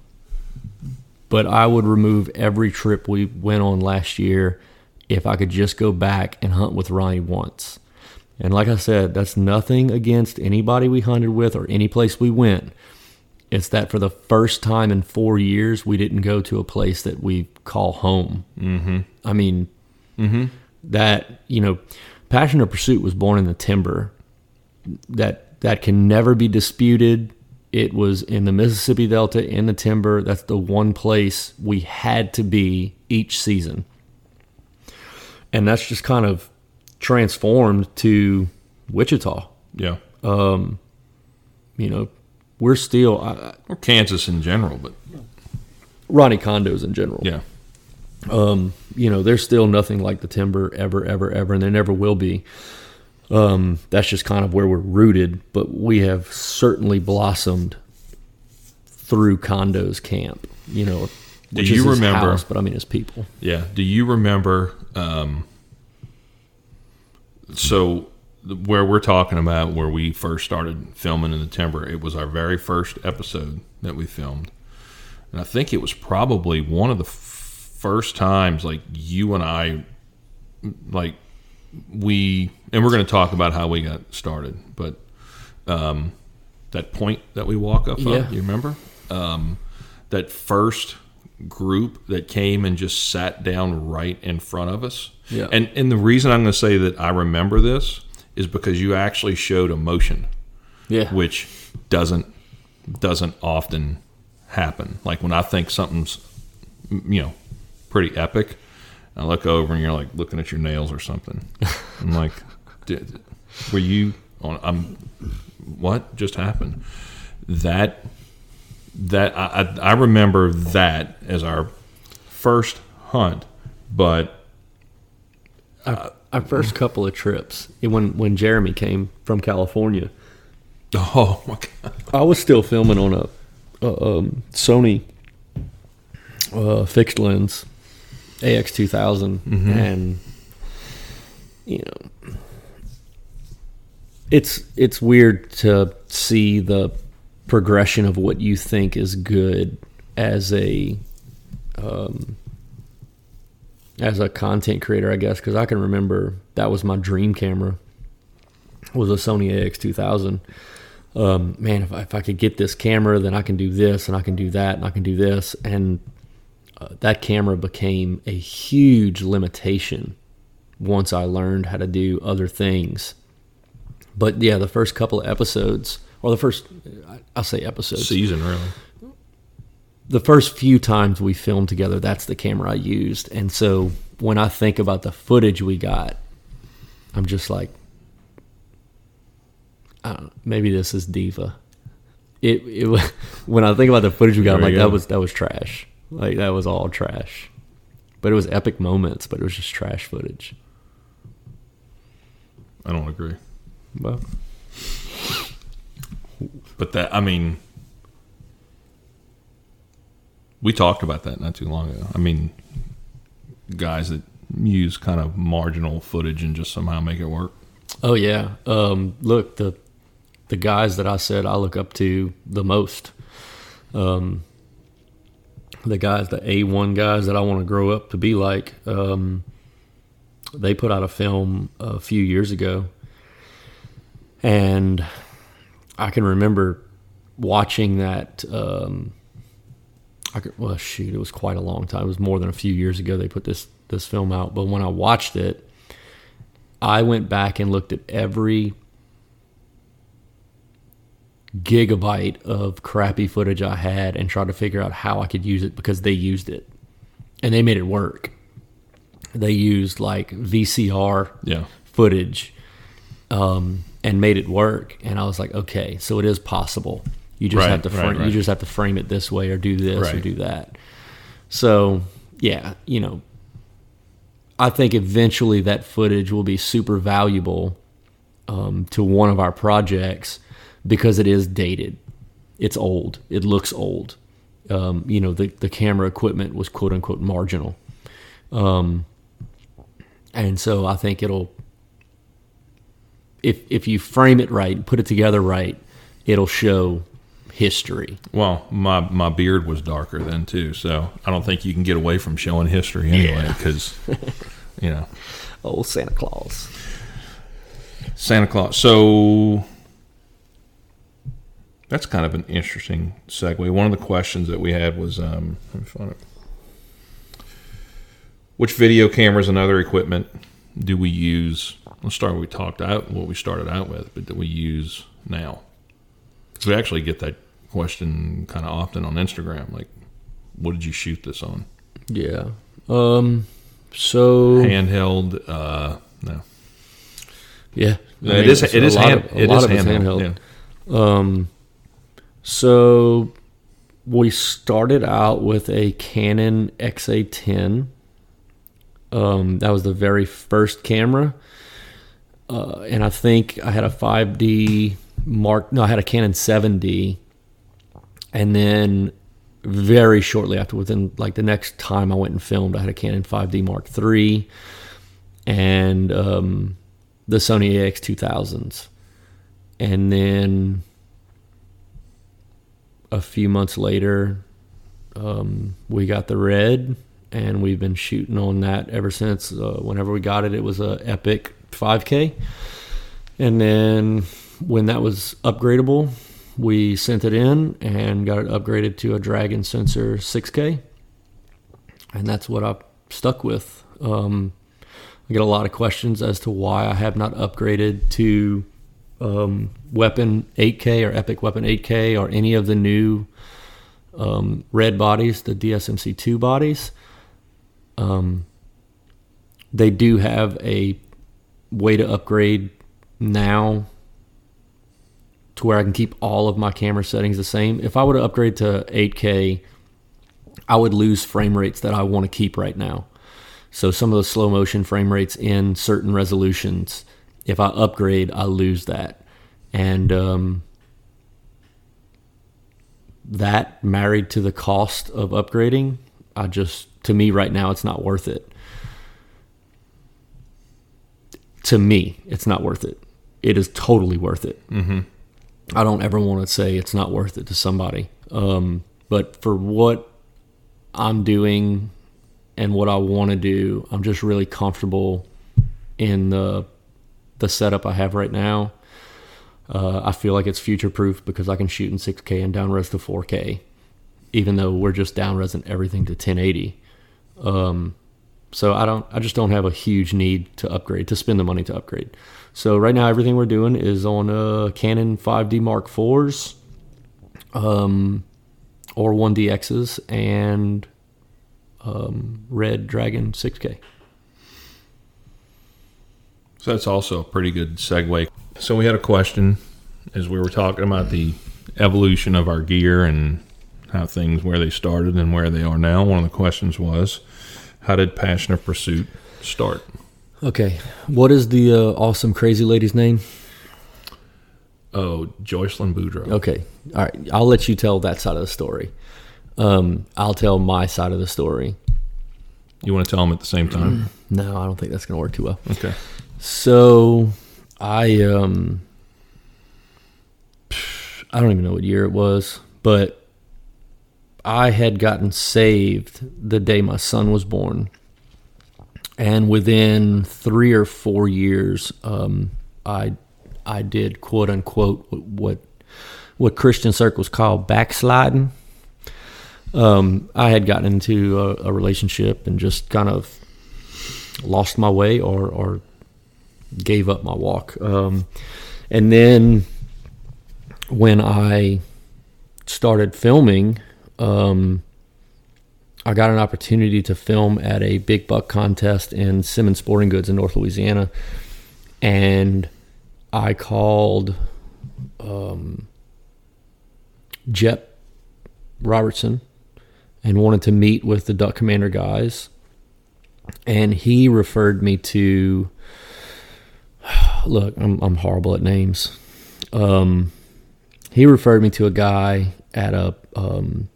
but I would remove every trip we went on last year if I could just go back and hunt with Ronnie once. And like I said, that's nothing against anybody we hunted with or any place we went. It's that for the first time in four years, we didn't go to a place that we call home. Mm-hmm. I mean, that you know, passion of pursuit was born in the timber. That that can never be disputed. It was in the Mississippi Delta in the timber. That's the one place we had to be each season, and that's just kind of transformed to Wichita. yeah. You know, we're still I, Or Kansas in general, but Ronnie condos in general. yeah. um, you know, there's still nothing like the timber ever, ever, ever, and there never will be. Um, that's just kind of where we're rooted, but we have certainly blossomed through condos camp. You know, Do you remember- house, but I mean, his people. Yeah. Do you remember? Um, so, where we're talking about where we first started filming in the timber, it was our very first episode that we filmed, and I think it was probably one of the f- first times like you and I, like we, and we're going to talk about how we got started, but um, that point that we walk up, Yeah. you remember? Um, that first group that came and just sat down right in front of us. Yeah. And and the reason I'm going to say that I remember this is because you actually showed emotion, Yeah, which doesn't doesn't often happen. Like when I think something's you know pretty epic, I look over and you're like looking at your nails or something. I'm like, Did, were you on? I'm what just happened? That that I, I remember that as our first hunt, but our, our first couple of trips when when Jeremy came from California, oh my god, I was still filming on a, a um, Sony uh, fixed lens AX two and you know it's it's weird to see the progression of what you think is good as a um, as a content creator, I guess, because I can remember that was my dream camera was a Sony AX2000. Um, man, if I, if I could get this camera, then I can do this and I can do that and I can do this. And uh, that camera became a huge limitation once I learned how to do other things. But yeah, the first couple of episodes, or the first, I'll say episodes, Season, really. The first few times we filmed together, that's the camera I used. And so when I think about the footage we got, I'm just like, I don't know, maybe this is diva. It, it when I think about the footage we got, I'm like you that was that was trash. Like that was all trash. But it was epic moments, but it was just trash footage. I don't agree. Well, But that, I mean, we talked about that not too long ago. I mean, guys that use kind of marginal footage and just somehow make it work. oh yeah. Um, look the the guys that I said I look up to the most. Um, the guys, the A1 guys that I want to grow up to be like, um, they put out a film a few years ago. And I can remember watching that. Um, I could, well, shoot, it was quite a long time. It was more than a few years ago they put this, this film out. But when I watched it, I went back and looked at every gigabyte of crappy footage I had and tried to figure out how I could use it because they used it and they made it work. They used like VCR Yeah. footage um, and made it work. And I was like, okay, so it is possible. You just Right, have to frame, right. you just have to frame it this way or do this or do that. So yeah, you know, I think eventually that footage will be super valuable um, to one of our projects because it is dated. It's old. It looks old. Um, you know, the, the camera equipment was quote unquote marginal. Um, and so I think it'll, if, if you frame it right, and put it together right, it'll show history. Well, my my beard was darker then too, so I don't think you can get away from showing history anyway, because you know Oh, Santa Claus. Santa Claus. So that's kind of an interesting segue. One of the questions that we had was, um, let me find it. Which video cameras and other equipment do we use? Let's start. What we talked out what we started out with, but that we use now because we actually get that question kind of often on Instagram. Like, what did you shoot this on? Yeah. Um, so Handheld? Uh, no. yeah, I it mean, is. it's a is. Hand, of- a it lot is of it's handheld. Yeah. Um, so we started out with a Canon XA10. Um, that was the very first camera, uh, and I think I had a 5D Mark. No, I had a Canon 7D, and then very shortly after, within like the next time I went and filmed, I had a Canon 5D Mark III, and um, the Sony AX2000s, and then a few months later, um, we got the red, and we've been shooting on that ever since. Uh, whenever we got it, it was a Epic 5K, and then when that was upgradable, we sent it in and got it upgraded to a Dragon Sensor 6K, and that's what I stuck with. Um, I get a lot of questions as to why I have not upgraded to um, Weapon 8K or Epic Weapon 8K or any of the new um, red bodies, the DSMC2 bodies. Um, they do have a way to upgrade now to where I can keep all of my camera settings the same. If I were to upgrade to 8K, I would lose frame rates that I want to keep right now. So some of the slow motion frame rates in certain resolutions, if I upgrade, I lose that. And um, that married to the cost of upgrading, I just to me right now it's not worth it. To me, it's not worth it. It is totally worth it. Mm-hmm. I don't ever want to say it's not worth it to somebody. Um, but for what I'm doing and what I want to do, I'm just really comfortable in the the setup I have right now. Uh, I feel like it's future proof because I can shoot in 6K and down res to 4K, even though we're just down resing everything to 1080. Um, so I don't, I just don't have a huge need to upgrade to spend the money to upgrade. So right now everything we're doing is on uh, Canon 5D Mark IVs, um, or 1DXs and um, Red Dragon 6K. So that's also a pretty good segue. So we had a question as we were talking about the evolution of our gear and how things where they started and where they are now. One of the questions was, how did Passion of Pursuit start? Okay, what is the uh, awesome crazy lady's name? Oh, Joycelyn Boudreaux. Okay, all right. I'll let you tell that side of the story. Um, I'll tell my side of the story. You want to tell them at the same time? No, I don't think that's going to work too well. Okay. So I um I don't even know what year it was, but I had gotten saved the day my son was born. And within three or four years, um, I I did quote unquote what what Christian circles call backsliding. Um, I had gotten into a, a relationship and just kind of lost my way or, or gave up my walk. Um, and then when I started filming, um, I got an opportunity to film at a big buck contest in Simmons Sporting Goods in North Louisiana, and I called um, Jep Robertson and wanted to meet with the Duck Commander guys, and he referred me to. Look, I'm I'm horrible at names. Um, he referred me to a guy at a um,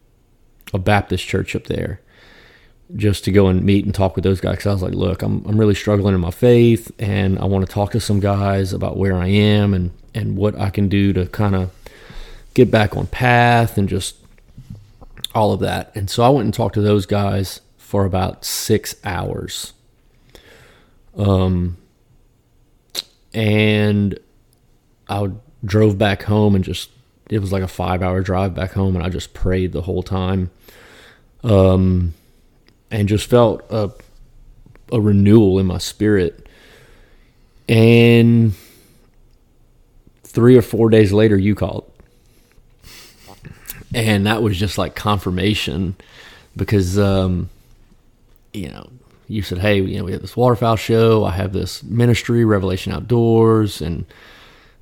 a Baptist church up there just to go and meet and talk with those guys. Cause I was like, look, I'm, I'm really struggling in my faith and I want to talk to some guys about where I am and, and what I can do to kind of get back on path and just all of that. And so I went and talked to those guys for about six hours. Um, and I drove back home and just it was like a five hour drive back home and I just prayed the whole time. Um, and just felt a, a renewal in my spirit. And three or four days later, you called. And that was just like confirmation because, um, you know, you said, hey, you know, we have this waterfowl show. I have this ministry, Revelation Outdoors. And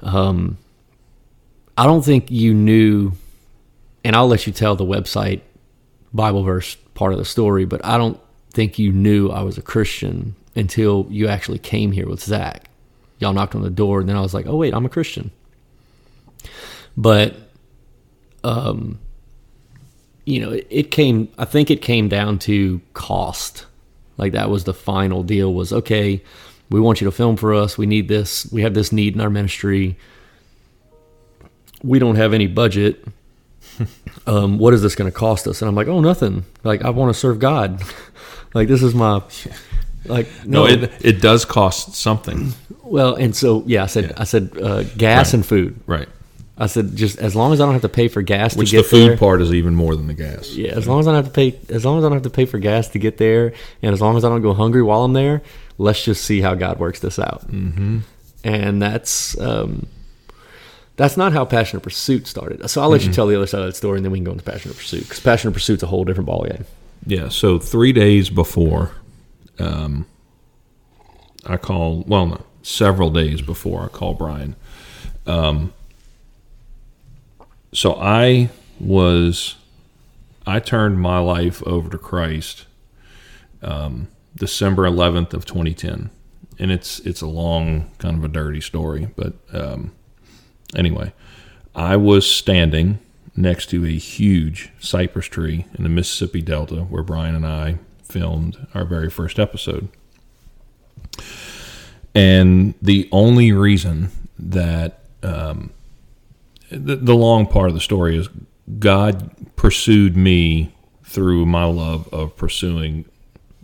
um, I don't think you knew, and I'll let you tell the website Bible verse part of the story, but I don't think you knew I was a Christian until you actually came here with Zach. Y'all knocked on the door, and then I was like, oh, wait, I'm a Christian. But, um, you know, it, it came, I think it came down to cost. Like that was the final deal was, okay, we want you to film for us. We need this. We have this need in our ministry. We don't have any budget um, what is this going to cost us? And I'm like, oh, nothing. Like, I want to serve God. like, this is my, like, no, no it, it does cost something. Well, and so, yeah, I said, yeah. I said, uh, gas right. and food. Right. I said, just as long as I don't have to pay for gas Which to get the food there, part is even more than the gas. Yeah, as long as I don't have to pay, as long as I don't have to pay for gas to get there, and as long as I don't go hungry while I'm there, let's just see how God works this out. Mm-hmm. And that's, um, that's not how Passionate Pursuit started. So I'll let mm-hmm. you tell the other side of that story, and then we can go into Passion of Pursuit because Passionate Pursuit's a whole different ballgame. Yeah. So three days before, um, I call well, no, several days before I call Brian. Um, so I was, I turned my life over to Christ, um, December 11th of 2010, and it's it's a long kind of a dirty story, but um, anyway, I was standing next to a huge cypress tree in the Mississippi Delta where Brian and I filmed our very first episode. And the only reason that um, the, the long part of the story is God pursued me through my love of pursuing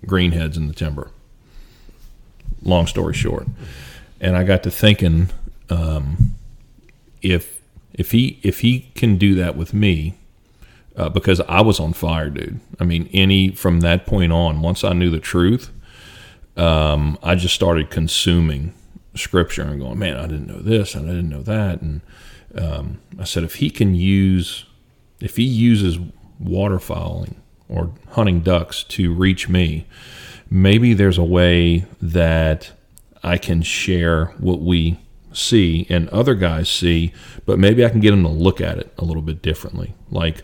greenheads in the timber. Long story short, and I got to thinking, um, if if he if he can do that with me, uh, because I was on fire, dude. I mean, any from that point on, once I knew the truth, um, I just started consuming scripture and going, man, I didn't know this and I didn't know that, and um, I said, if he can use, if he uses waterfowling or hunting ducks to reach me, maybe there's a way that I can share what we see and other guys see, but maybe I can get them to look at it a little bit differently. Like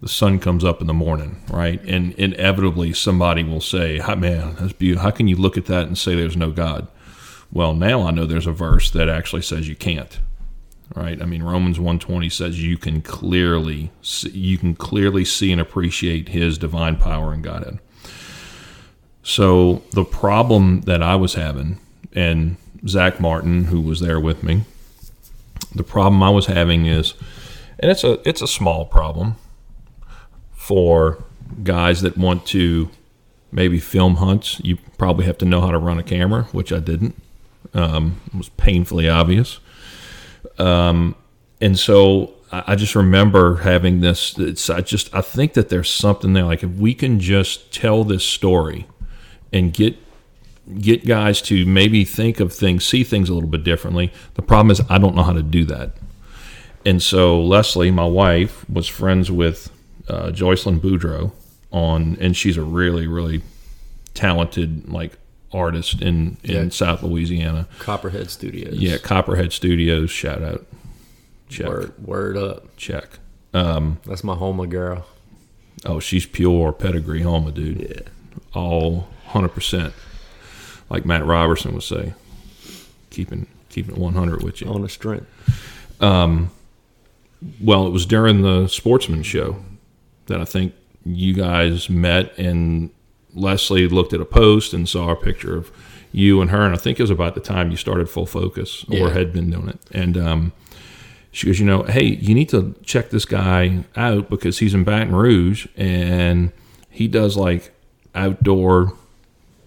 the sun comes up in the morning, right? And inevitably somebody will say, Hi, man, that's beautiful. How can you look at that and say there's no God? Well, now I know there's a verse that actually says you can't right? I mean, Romans 120 says you can clearly see, you can clearly see and appreciate His divine power and Godhead. So the problem that I was having, and Zach Martin, who was there with me, the problem I was having is, and it's a it's a small problem for guys that want to maybe film hunts. You probably have to know how to run a camera, which I didn't. Um, it was painfully obvious. Um, and so I, just remember having this. It's, I just I think that there's something there. Like if we can just tell this story and get get guys to maybe think of things, see things a little bit differently. The problem is I don't know how to do that. And so Leslie, my wife, was friends with uh, Joycelyn Boudreaux on, and she's a really, really talented like artist in in yeah. South Louisiana. Copperhead Studios. Yeah, Copperhead Studios. Shout out. Check. Word, word up. Check. Um, That's my Houma girl. Oh, she's pure pedigree Houma, dude. Yeah. All hundred percent. Like Matt Robertson would say, keeping keeping it one hundred with you on the strength. Um, well, it was during the Sportsman show that I think you guys met and Leslie looked at a post and saw a picture of you and her, and I think it was about the time you started Full Focus or yeah. had been doing it. And um, she goes, you know, hey, you need to check this guy out because he's in Baton Rouge and he does like outdoor,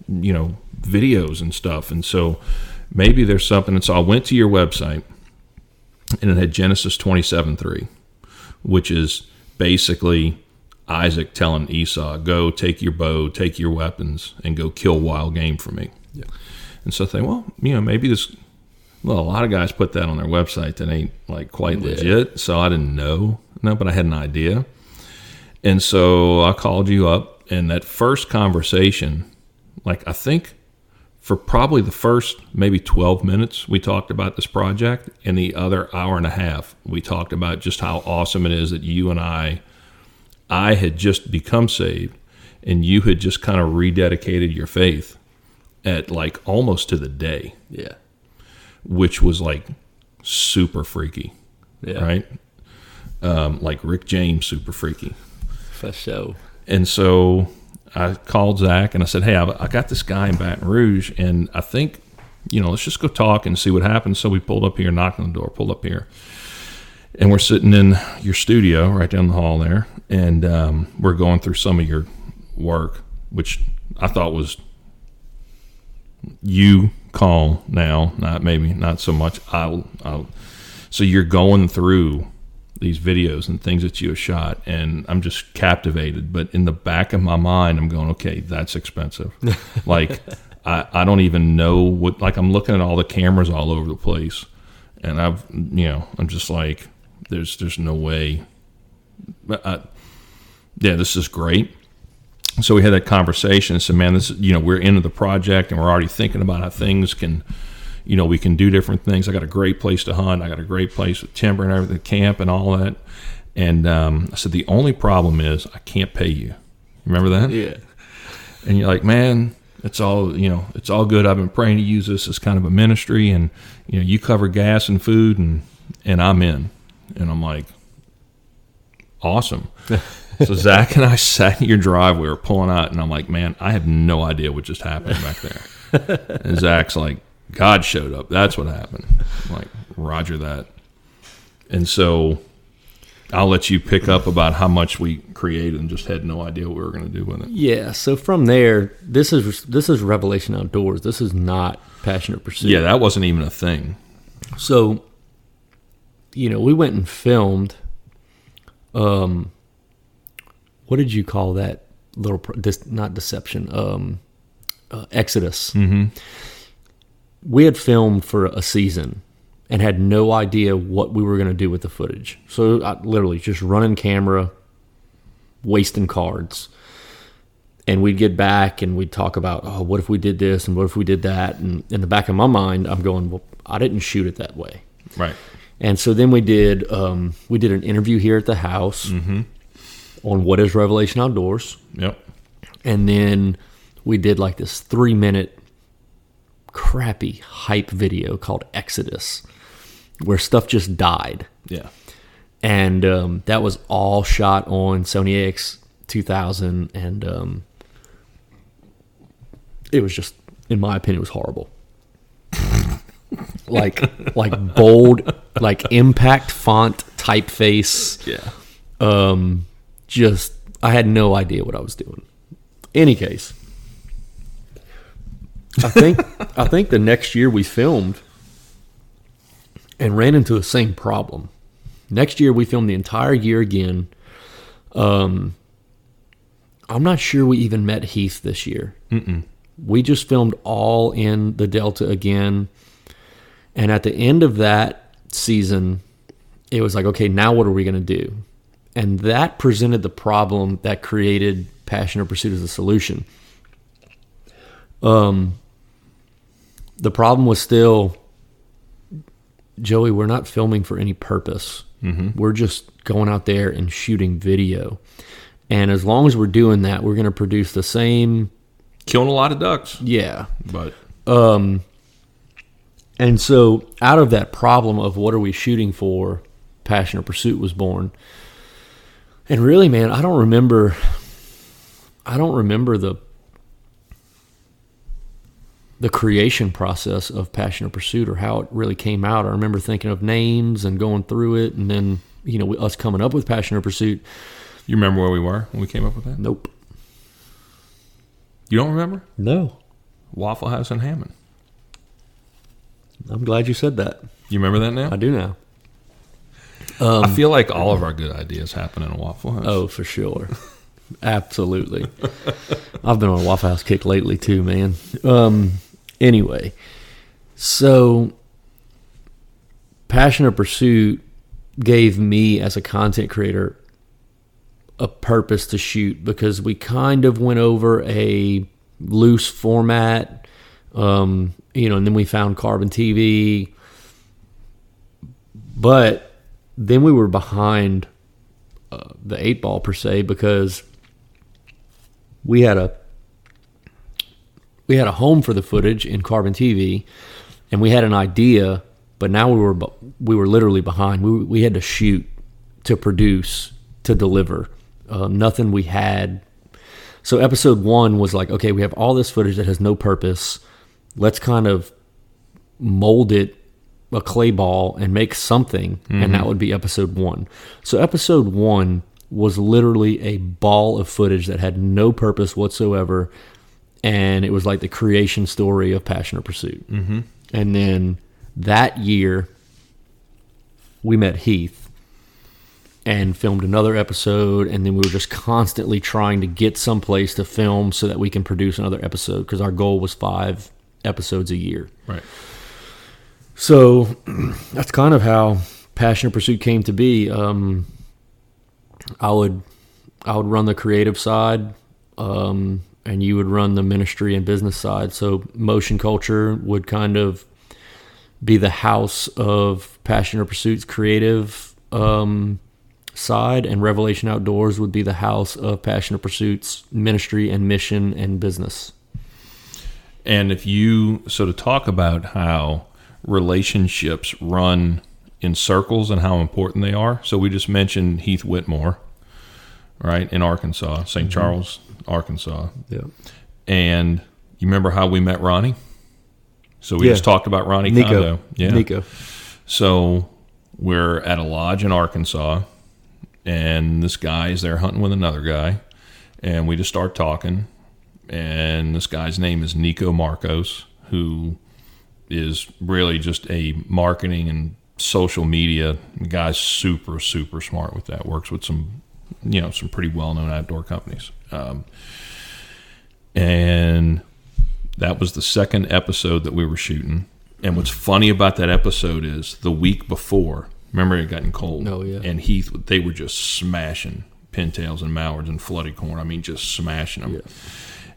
you know, videos and stuff. And so maybe there's something. And so I went to your website and it had Genesis 27 3, which is basically Isaac telling Esau, "Go take your bow, take your weapons, and go kill wild game for me." Yeah. And so I think, well, you know, maybe this. Well, a lot of guys put that on their website that ain't like quite yeah. legit. So I didn't know, no, but I had an idea. And so I called you up, and that first conversation, like I think for probably the first maybe 12 minutes, we talked about this project, and the other hour and a half, we talked about just how awesome it is that you and I I had just become saved and you had just kind of rededicated your faith at like almost to the day. Yeah. Which was like super freaky. Yeah. Right? Um, like Rick James, super freaky. For sure. And so I called Zach and I said, Hey, I, I got this guy in Baton Rouge and I think, you know, let's just go talk and see what happens. So we pulled up here, knocked on the door, pulled up here and we're sitting in your studio right down the hall there, and um, we're going through some of your work, which I thought was you call now, not maybe not so much. I'll, I'll so you're going through these videos and things that you have shot, and I'm just captivated. But in the back of my mind, I'm going, okay, that's expensive. like I, I don't even know what. Like I'm looking at all the cameras all over the place, and I've you know I'm just like there's there's no way. I, uh, yeah, this is great. So we had that conversation and said, man, this you know we're into the project and we're already thinking about how things can, you know, we can do different things. I got a great place to hunt. I got a great place with timber and everything, camp and all that. And um, I said the only problem is I can't pay you. Remember that? Yeah. And you're like, man, it's all you know. It's all good. I've been praying to use this as kind of a ministry, and you know, you cover gas and food, and and I'm in. And I'm like, awesome. so Zach and I sat in your drive. We were pulling out, and I'm like, man, I have no idea what just happened back there. and Zach's like, God showed up. That's what happened. I'm like, Roger that. And so I'll let you pick up about how much we created and just had no idea what we were going to do with it. Yeah. So from there, this is this is Revelation Outdoors. This is not Passion of Pursuit. Yeah, that wasn't even a thing. So, you know, we went and filmed. Um, what did you call that little? Pro- this not deception. Um, uh, Exodus. Mm-hmm. We had filmed for a season and had no idea what we were going to do with the footage. So I literally just running camera, wasting cards. And we'd get back and we'd talk about, oh, what if we did this and what if we did that? And in the back of my mind, I'm going, well, I didn't shoot it that way. Right. And so then we did um, we did an interview here at the house on what is Revelation Outdoors, Yep. and then we did like this three minute crappy hype video called Exodus, where stuff just died, Yeah. and um, that was all shot on Sony AX 2000, and um, it was just, in my opinion, it was horrible. like like bold, like impact font typeface. Yeah. Um, just I had no idea what I was doing. Any case, I think I think the next year we filmed and ran into the same problem. Next year we filmed the entire year again. Um, I'm not sure we even met Heath this year. Mm-mm. We just filmed all in the Delta again, and at the end of that season, it was like, okay, now what are we going to do? And that presented the problem that created Passion of Pursuit as a solution. Um, the problem was still, Joey, we're not filming for any purpose. We're just going out there and shooting video. And as long as we're doing that, we're going to produce the same. Killing a lot of ducks, Yeah. but Um, and so out of that problem of what are we shooting for, Passion of Pursuit was born. And really, man, I don't remember. I don't remember the the creation process of Passion of Pursuit or how it really came out. I remember thinking of names and going through it, and then you know us coming up with Passion of Pursuit. you remember where we were when we came up with that? Nope. You don't remember? No. Waffle House in Hammond. I'm glad you said that. You remember that now? I do now. I feel like all of our good ideas happen in a Waffle House. Oh, for sure. Absolutely. I've been on a Waffle House kick lately too, man. Um anyway, so Passion of Pursuit gave me as a content creator a purpose to shoot because we kind of went over a loose format um you know and then we found carbon TV but then we were behind uh, the eight ball per se because we had a we had a home for the footage in Carbon TV, and we had an idea, but now we were we were literally behind. We we had to shoot, to produce, to deliver. Uh, nothing we had. So episode one was like, okay, we have all this footage that has no purpose. Let's kind of mold it a clay ball and make something, and that would be episode one. So episode one was literally a ball of footage that had no purpose whatsoever, and it was like the creation story of Passion of Pursuit. Mm-hmm. And then that year, we met Heath and filmed another episode, and then we were just constantly trying to get someplace to film so that we can produce another episode because our goal was five episodes a year. Right. So that's kind of how Passion of Pursuit came to be. Um, I would I would run the creative side, um, and you would run the ministry and business side. So motion culture would kind of be the house of Passion of Pursuit's creative um, side, and Revelation Outdoors would be the house of Passion of Pursuit's ministry and mission and business. And if you so to talk about how relationships run in circles and how important they are. So we just mentioned Heath Whitmore. right in Arkansas, saint Charles, Arkansas. Yeah. And you remember how we met Ronnie? So we Yeah. just talked about Ronnie Nico. Kondo. Yeah. Nico. So we're at a lodge in Arkansas, and this guy is there hunting with another guy, and we just start talking. And this guy's name is Nico Marcos, who is really just a marketing and social media the guy's super super smart with that. Works with some you know some pretty well known outdoor companies. Um, and that was the second episode that we were shooting. And what's funny about that episode is the week before, remember it gotten cold. Oh, yeah. And Heath, they were just smashing pintails and mallards and flooded corn. I mean, just smashing them. Yeah.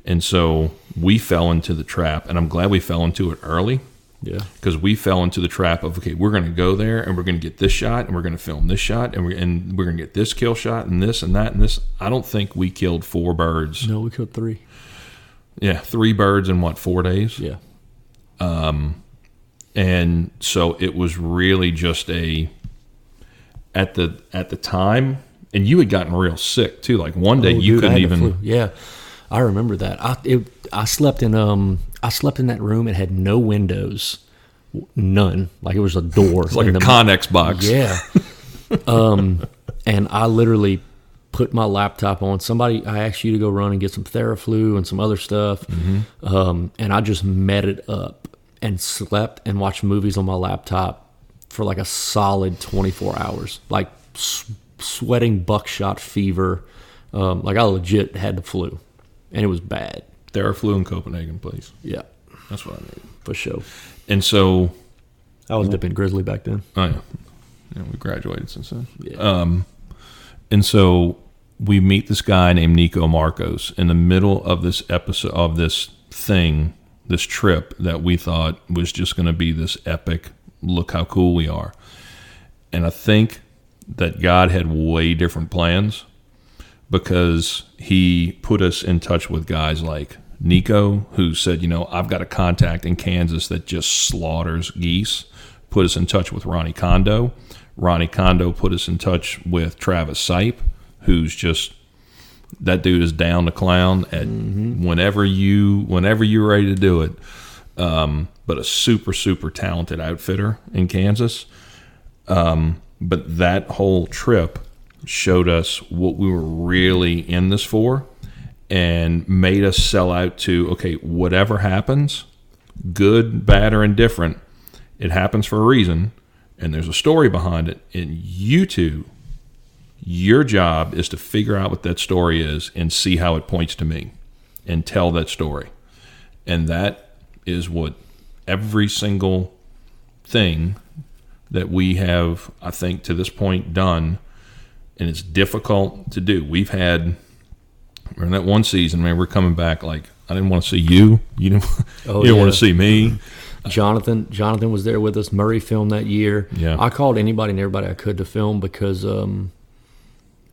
And so we fell into the trap, and I'm glad we fell into it early Yeah. because we fell into the trap of okay, we're going to go there and we're going to get this shot and we're going to film this shot and we and we're going to get this kill shot and this and that and this. I don't think we killed four birds. No, we killed three. Yeah, three birds in what four days? Yeah. Um, and so it was really just a at the at the time and you had gotten real sick too like one day Oh, you dude, couldn't even. Yeah, I remember that. I it, I slept in um I slept in that room. It had no windows, none. Like it was a door. it's like a the- connex box Yeah. um, and I literally put my laptop on. Somebody, I asked you to go run and get some Theraflu and some other stuff. Um, and I just met it up and slept and watched movies on my laptop for like a solid 24 hours, like s- sweating buckshot fever. Um, like I legit had the flu and it was bad. Theraflu in Copenhagen please Yeah, that's what I need for sure. and so I was dipping Grizzly back then. oh yeah, yeah we graduated since then Yeah. um and so we meet this guy named Nico Marcos in the middle of this episode of this thing, this trip that we thought was just going to be this epic. Look how cool we are, and I think that God had way different plans because He put us in touch with guys like Nico, who said, you know, I've got a contact in Kansas that just slaughters geese. Put us in touch with Ronnie Kondo. Ronnie Kondo put us in touch with Travis Sipe, who's just that dude is down to clown at whenever you whenever you're ready to do it. Um, but a super super talented outfitter in Kansas. Um, but that whole trip showed us what we were really in this for, and made us sell out to okay whatever happens, good, bad, or indifferent, it happens for a reason, and there's a story behind it. And you two your job is to figure out what that story is and see how it points to me and tell that story. And that is what every single thing that we have, I think, to this point done. And it's difficult to do. We've had, in that one season, man, we're coming back like, I didn't want to see you. You didn't, Oh, you didn't want to see me. Jonathan Jonathan was there with us. Murray filmed that year. Yeah. I called anybody and everybody I could to film because um,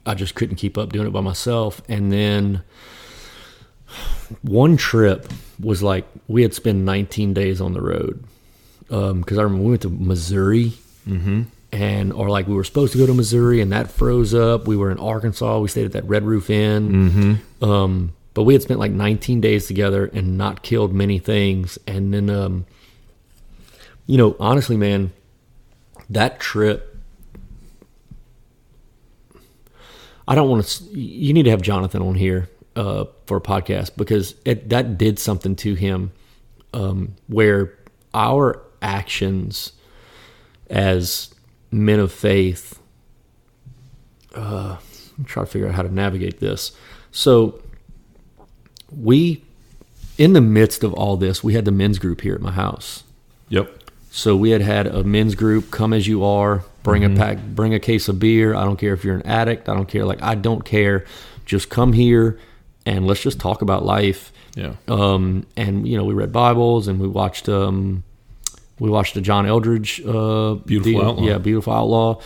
I just couldn't keep up doing it by myself. And then one trip was like we had spent 19 days on the road because I remember we went to Missouri. Mm-hmm. And or like we were supposed to go to Missouri and that froze up. We were in Arkansas. We stayed at that Red Roof Inn. Mm-hmm. Um, but we had spent like 19 days together and not killed many things. And then um, you know, honestly, man, that trip. I don't want to. You need to have Jonathan on here uh, for a podcast because it, that did something to him, um, where our actions as men of faith. Uh, I'm trying to figure out how to navigate this. So, we, in the midst of all this, we had the men's group here at my house. Yep. So we had had a men's group come as you are, bring a pack, bring a case of beer. I don't care if you're an addict. I don't care. Like I don't care. Just come here and let's just talk about life. Yeah. Um, and you know we read Bibles and we watched um, we watched the John Eldredge uh, Beautiful deal- Outlaw. Yeah, beautiful outlaw.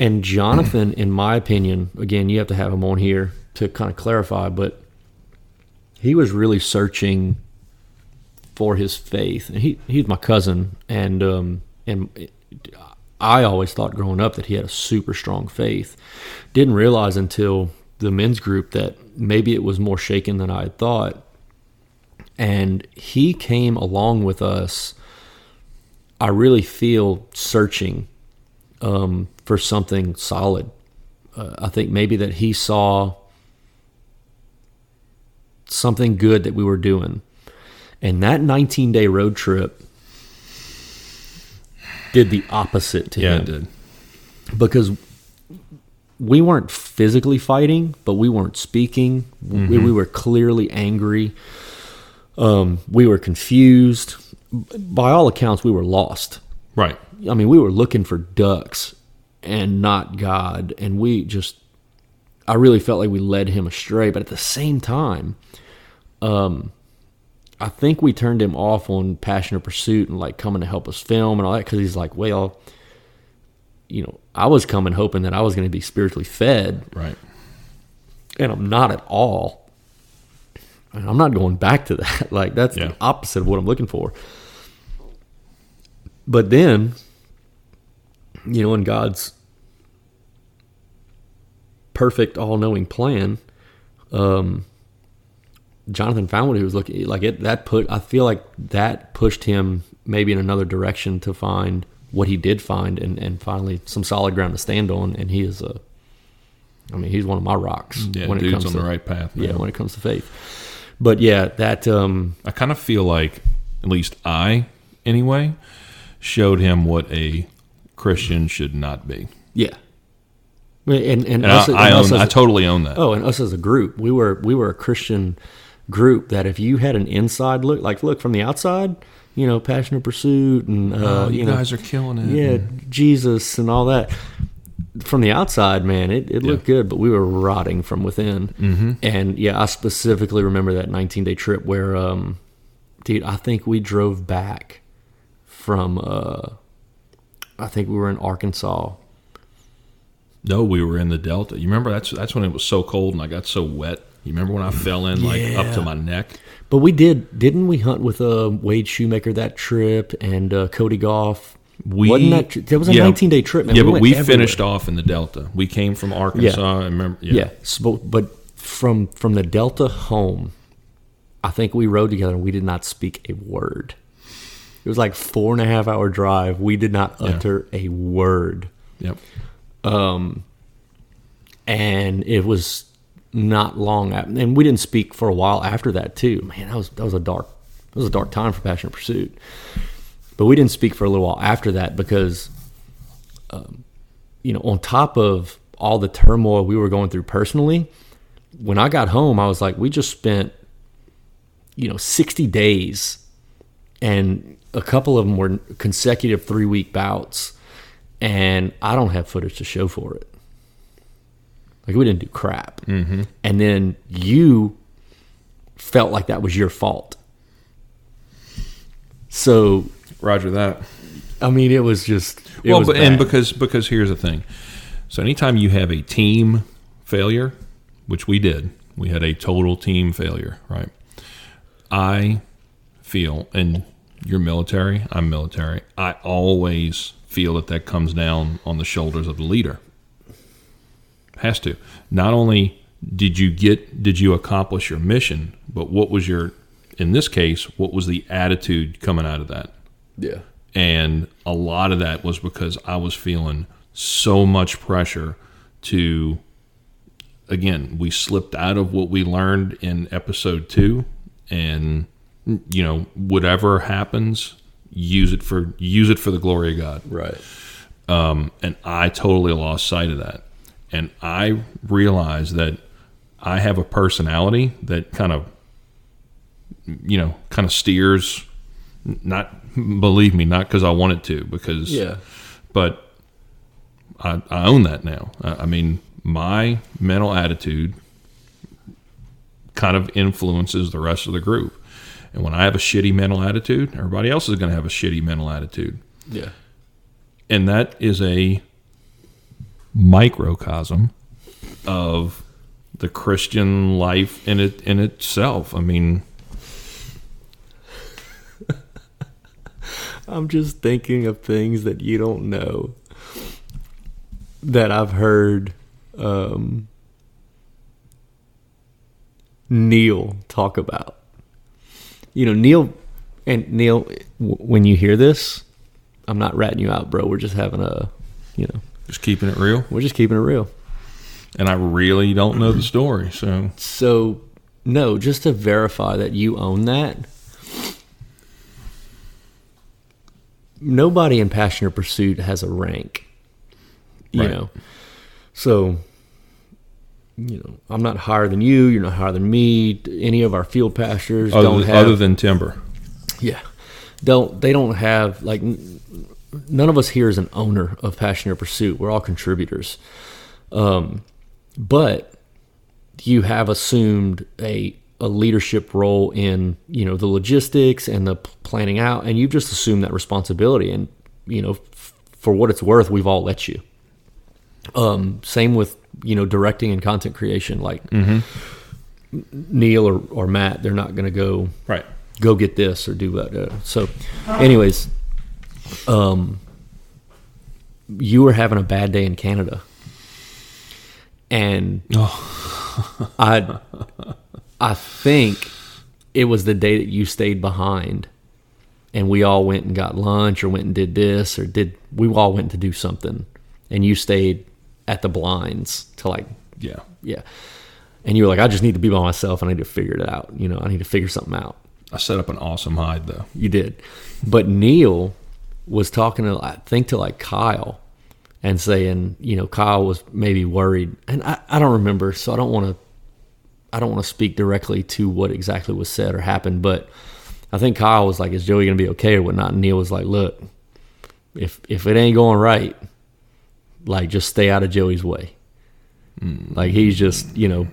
And Jonathan, in my opinion, again, you have to have him on here to kind of clarify, but he was really searching for his faith. And he he's my cousin, and um, and I always thought growing up that he had a super strong faith. Didn't realize until the men's group that maybe it was more shaken than I had thought. And he came along with us. I really feel searching um, for something solid. Uh, I think maybe that he saw something good that we were doing. And that 19 day road trip did the opposite to Yeah, him it did. because we weren't physically fighting, but we weren't speaking. We, we were clearly angry. Um, we were confused. By all accounts, we were lost. Right. I mean, we were looking for ducks and not God. And we just, I really felt like we led him astray. But at the same time, um, I think we turned him off on Passion of Pursuit and like coming to help us film and all that because he's like, well, you know, I was coming hoping that I was going to be spiritually fed, Right. and I'm not at all. I'm not going back to that. Like that's Yeah. the opposite of what I'm looking for. But then, you know, in God's perfect, all-knowing plan, um, Jonathan found what he was looking like. It that put. I feel like that pushed him maybe in another direction to find what he did find, and and finally some solid ground to stand on. And he is a. I mean, he's one of my rocks Yeah, when it comes on to the right path. yeah man. when it comes to faith. But yeah, that um, I kind of feel like, at least I, anyway, showed him what a Christian should not be. yeah, and and, And us, I, and I own. as I a- totally own that. Oh, and us as a group, we were we were a Christian group that if you had an inside look, like look from the outside, you know, Passion of Pursuit and uh, Oh, you, you know, guys are killing it. yeah, Jesus and all that. From the outside, man, it, it looked good, but we were rotting from within. Mm-hmm. And yeah, I specifically remember that 19 day trip where, um, dude, I think we drove back from, uh, I think we were in Arkansas. No, we were in the Delta. You remember that's that's when it was so cold and I got so wet. You remember when I fell in like up to my neck? But we did, didn't we hunt with uh, Wade Shoemaker that trip and uh, Cody Goff? We Wasn't that tr- that was a yeah, 19 day trip, man. Yeah, We but we everywhere. finished off in the Delta. We came from Arkansas. I remember. Yeah. Yeah. So, but from from the Delta home, I think we rode together and we did not speak a word. It was like four and a half hour drive. We did not utter a word, Yep. Um, and it was not long. After, and we didn't speak for a while after that too. Man, that was that was a dark that was a dark time for Passion Pursuit. But we didn't speak for a little while after that because, um, you know, on top of all the turmoil we were going through personally, when I got home, I was like, we just spent, you know, 60 days and a couple of them were consecutive three week bouts. And I don't have footage to show for it. Like, we didn't do crap. Mm-hmm. And then you felt like that was your fault. So, Roger that. I mean, it was just. It well, was but, and because because here's the thing. So anytime you have a team failure, which we did, we had a total team failure, right? I feel, and you're military, I'm military. I always feel that that comes down on the shoulders of the leader. Has to. Not only did you get, did you accomplish your mission, but what was your, in this case, what was the attitude coming out of that? yeah. And a lot of that was because I was feeling so much pressure to, again, we slipped out of what we learned in episode two. And, you know, whatever happens, use it for use it for the glory of God. Right. Um, and I totally lost sight of that. And I realized that I have a personality that kind of, you know, kind of steers. Not believe me, not because I want it to, because Yeah. but I, I own that now. I, I mean, my mental attitude kind of influences the rest of the group. And when I have a shitty mental attitude, everybody else is going to have a shitty mental attitude Yeah. and that is a microcosm of the Christian life in it in itself. I mean, I'm just thinking of things that you don't know that I've heard um, Neil talk about. You know, Neil and Neil, when you hear this, I'm not ratting you out, bro. We're just having a, you know, Just keeping it real. we're just keeping it real. And I really don't know the story, so So, no, just to verify that you own that. Nobody in Passion of Pursuit has a rank, you Right. know. So, you know, I'm not higher than you. You're not higher than me. Any of our field pastures other, don't than, have. other than timber. Yeah. Don't they don't have like none of us here is an owner of Passion of Pursuit. We're all contributors. Um but you have assumed a a leadership role in, you know, the logistics and the planning out and you've just assumed that responsibility and you know f- for what it's worth, we've all let you. Um same with, you know, directing and content creation like Neil or, or Matt, they're not going to go Right. go get this or do that. Uh, so, anyways, um, you were having a bad day in Canada, and I, I think it was the day that you stayed behind, and we all went and got lunch or went and did this or did we all went to do something, and you stayed at the blinds to like Yeah. yeah. And you were like, I just need to be by myself and I need to figure it out. You know, I need to figure something out. I set up an awesome hide though. You did. But Neil was talking to, I think, to like Kyle and saying, you know, Kyle was maybe worried. And I, I don't remember. So I don't want to, I don't want to speak directly to what exactly was said or happened. But I think Kyle was like, is Joey going to be okay or whatnot? And Neil was like, look, if, if it ain't going right, like just stay out of Joey's way. Like he's just, you know,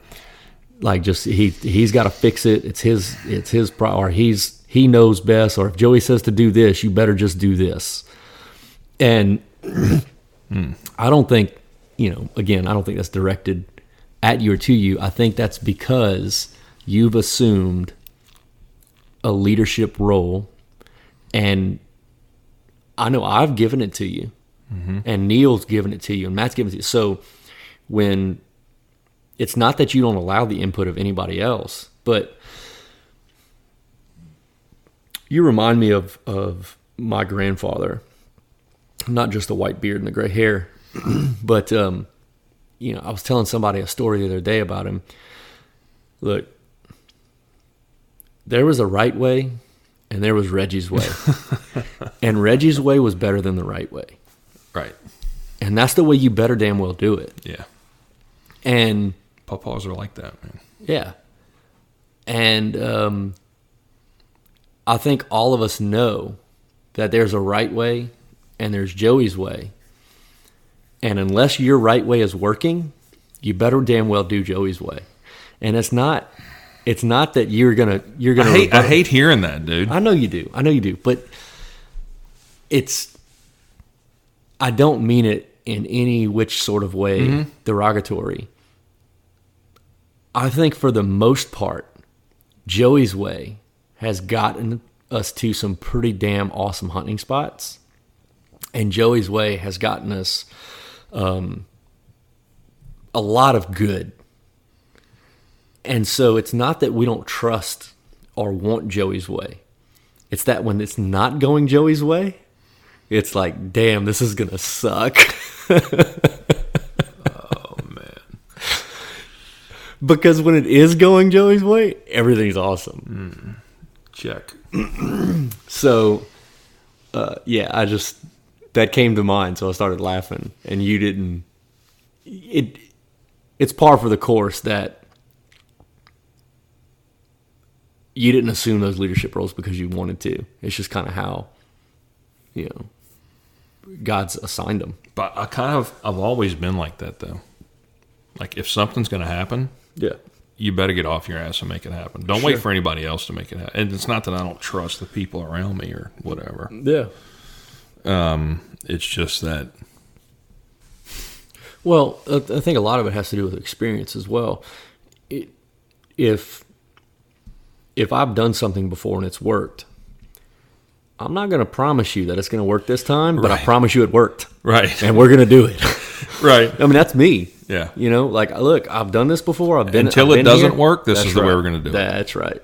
like just he he's got to fix it. It's his it's his pro or he's he knows best. Or if Joey says to do this, you better just do this. And I don't think you know. Again, I don't think that's directed at you or to you. I think that's because you've assumed a leadership role, and I know I've given it to you, and Neil's given it to you, and Matt's given it to you. So when it's not that you don't allow the input of anybody else, but you remind me of of my grandfather. Not just the white beard and the gray hair, but um, you know, I was telling somebody a story the other day about him. Look, there was a right way, and there was Reggie's way, and Reggie's way was better than the right way, Right. and that's the way you better damn well do it. Yeah. And Pawpaws are like that, man. Yeah. And um, I think all of us know that there's a right way and there's Joey's way. And unless your right way is working, you better damn well do Joey's way. And it's not it's not that you're gonna you're gonna hate I hate hearing that, dude. I know you do. I know you do. But it's I don't mean it in any which sort of way derogatory. I think for the most part, Joey's way has gotten us to some pretty damn awesome hunting spots. And Joey's way has gotten us um, a lot of good. And so it's not that we don't trust or want Joey's way. It's that when it's not going Joey's way, it's like, damn, this is going to suck. oh man. because when it is going Joey's way, everything's awesome. Check. So, uh, yeah, I just that came to mind, so I started laughing, and you didn't. It it's par for the course that you didn't assume those leadership roles because you wanted to. It's just kind of how you know God's assigned them. But I kind of I've always been like that though. Like if something's gonna happen, Yeah, you better get off your ass and make it happen. Don't wait for anybody else to make it happen. And it's not that I don't trust the people around me or whatever. yeah. Um, It's just that Well, I I think a lot of it has to do with experience as well. It, if if I've done something before and it's worked, I'm not going to promise you that it's going to work this time, but I promise you it worked, right, and we're going to do it. right. I mean, that's me. Yeah. You know, like look, I've done this before. I've been Until I've it doesn't here. work, this That's is the way we're gonna do it. That's right.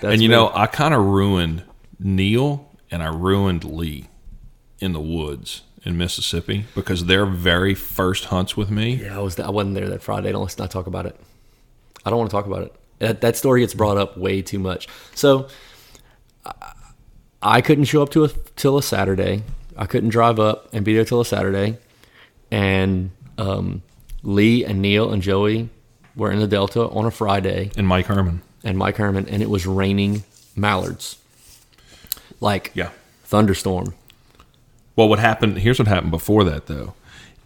That's and you me. know, I kind of ruined Neil and I ruined Lee in the woods in Mississippi because their very first hunts with me. yeah, I was I wasn't there that Friday. Don't let's not talk about it. I don't want to talk about it. That, that story gets brought up way too much. So I- I couldn't show up to a till a Saturday. I couldn't drive up and be there till a Saturday. And um, Lee and Neil and Joey were in the Delta on a Friday. And Mike Herman. and Mike Herman, and it was raining mallards, like Yeah. thunderstorm. Well, what happened? Here's what happened before that, though,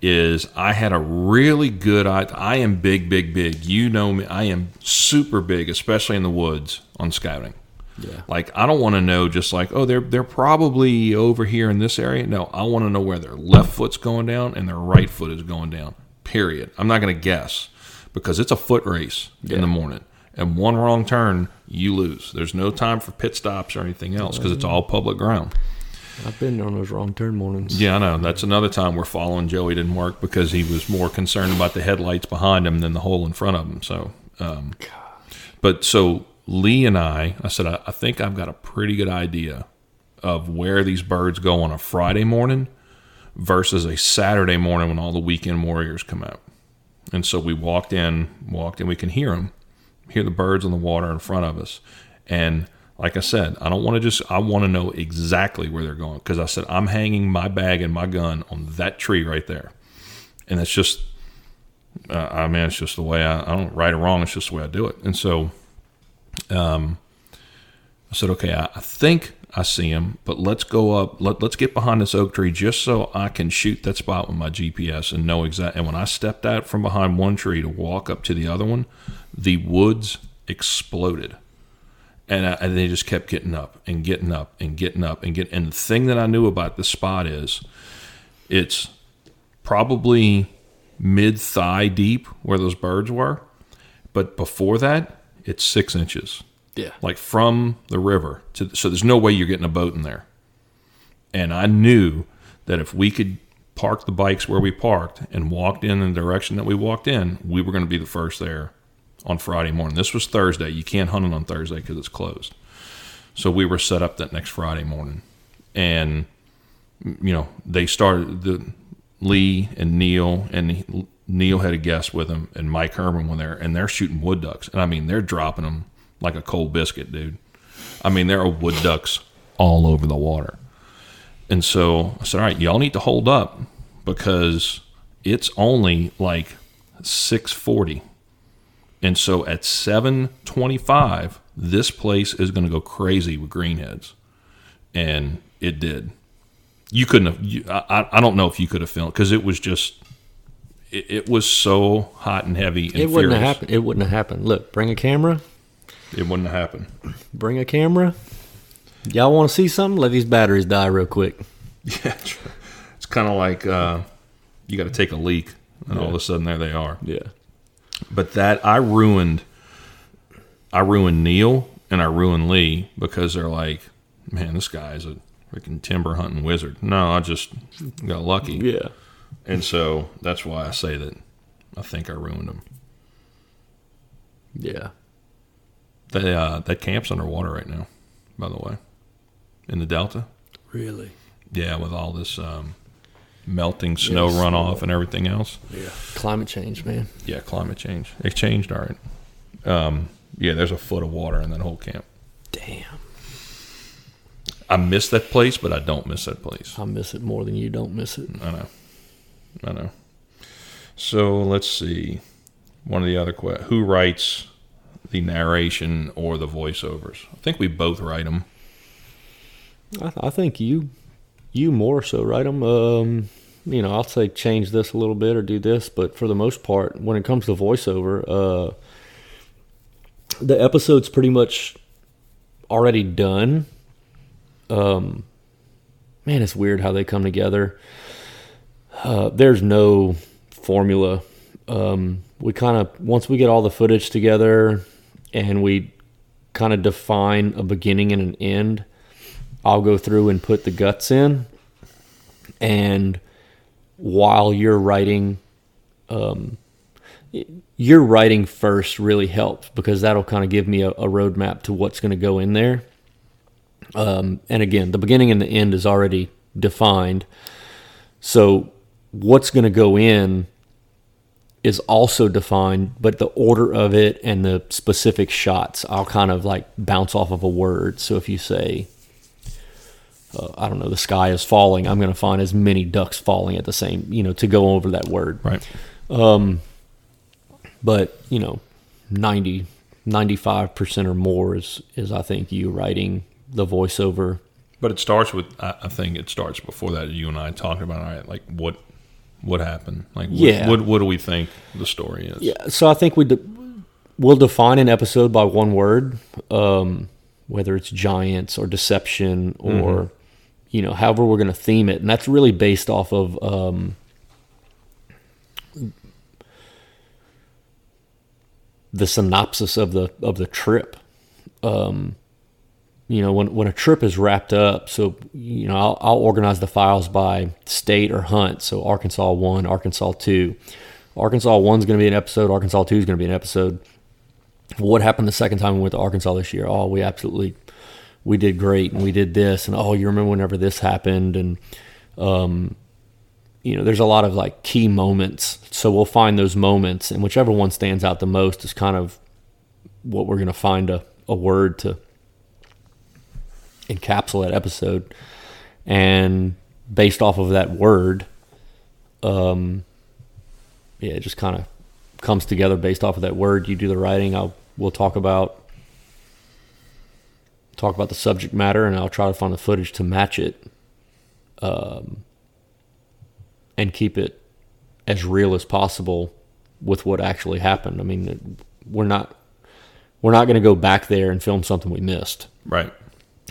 is I had a really good. I, I am big, big, big. You know me. I am super big, especially in the woods on scouting. Yeah. Like I don't want to know just like oh they're they're probably over here in this area. No, I want to know where their left foot's going down and their right foot is going down. Period. I'm not going to guess because it's a foot race in the morning. And one wrong turn, you lose. There's no time for pit stops or anything else because it's all public ground. I've been on those wrong turn mornings. Yeah, I know. That's another time where following Joey didn't work because he was more concerned about the headlights behind him than the hole in front of him. So, um, but so Lee and I, I said, I, I think I've got a pretty good idea of where these birds go on a Friday morning versus a Saturday morning when all the weekend warriors come out. And so we walked in, walked in, we can hear them, hear the birds on the water in front of us. And like I said, I don't want to just, I want to know exactly where they're going because I said, I'm hanging my bag and my gun on that tree right there. And that's just, uh, I mean, it's just the way I, I don't right or wrong, it's just the way I do it. And so, um, I said, okay, I, I think I see him, but let's go up. Let, let's get behind this oak tree just so I can shoot that spot with my GPS and know exactly. And when I stepped out from behind one tree to walk up to the other one, the woods exploded. And, I, and they just kept getting up and getting up and getting up and get. And the thing that I knew about this spot is, it's probably mid thigh deep where those birds were, but before that, it's six inches. Yeah. like from the river to so there's no way you're getting a boat in there. And i knew that if we could park the bikes where we parked and walked in the direction that we walked in we were going to be the first there on friday morning. This was thursday. You can't hunt it on thursday because it's closed. So we were set up that next friday morning. And you know they started the lee and neil and neil had a guest with him and mike herman were there and they're shooting wood ducks. And i mean they're dropping them like a cold biscuit dude. I mean there are wood ducks all over the water. And so i said all right y'all need to hold up because it's only like 640 and so at 725 this place is going to go crazy with greenheads. And it did. You couldn't have you, I, I don't know if you could have filmed because it was just it, it was so hot and heavy and It wouldn't have happened. It wouldn't have happened. Look, bring a camera. it wouldn't have happened Bring a camera. Y'all want to see something? Let these batteries die real quick. yeah it's kind of like uh, you got to take a leak and all of a sudden there they are Yeah. but that I ruined I ruined Neil and I ruined Lee because they're like man this guy's a freaking timber hunting wizard no I just got lucky Yeah. And so that's why I say that I think I ruined them Yeah. that uh, that camp's underwater right now by the way in the delta Really? yeah with all this um, melting snow Yes. runoff and everything else Yeah. Climate change, man. yeah climate change it changed all right um, yeah there's a foot of water in that whole camp Damn. I miss that place, but I don't miss that place. I miss it more than you don't miss it. I know. I know. So let's see. One of the other questions. Who writes the narration or the voiceovers? I think we both write them. I, I think you, you more so, right? I'm, um, you know, I'll say change this a little bit or do this, but for the most part, when it comes to voiceover, uh, the episode's pretty much already done. Um, man, it's weird how they come together. Uh, there's no formula. Um, we kind of once we get all the footage together and we kind of define a beginning and an end. I'll go through and put the guts in, and while you're writing, um, your writing first really helps because that'll kind of give me a, a roadmap to what's going to go in there. Um, and again, the beginning and the end is already defined. So what's going to go in is also defined, but the order of it and the specific shots, I'll kind of like bounce off of a word. So if you say, uh, I don't know, the sky is falling, I'm going to find as many ducks falling at the same, you know, to go over that word. Right. But, you know, 90, 95% or more is, is I think you writing the voiceover. But it starts with I, I think it starts before that. You and I talking about all right, like what what happened, like what, Yeah. what what do we think the story is? Yeah, so I think we de- we'll define an episode by one word, um, whether it's giants or deception or you know however we're going to theme it, and that's really based off of um, the synopsis of the of the trip. Um, you know, when when a trip is wrapped up, so you know, I'll, I'll organize the files by state or hunt. So Arkansas one, Arkansas two. Arkansas one's going to be an episode. Arkansas two is going to be an episode. What happened the second time we went to Arkansas this year? Oh, we absolutely we did great, and we did this, and oh, you remember whenever this happened, and um, you know, there's a lot of like key moments. So we'll find those moments, and whichever one stands out the most is kind of what we're going to find a, a word to encapsulate episode. And based off of that word, um, yeah, it just kind of comes together based off of that word. You do the writing. I'll we'll talk about talk about the subject matter, and I'll try to find the footage to match it, um, and keep it as real as possible with what actually happened. I mean, we're not we're not going to go back there and film something we missed. Right.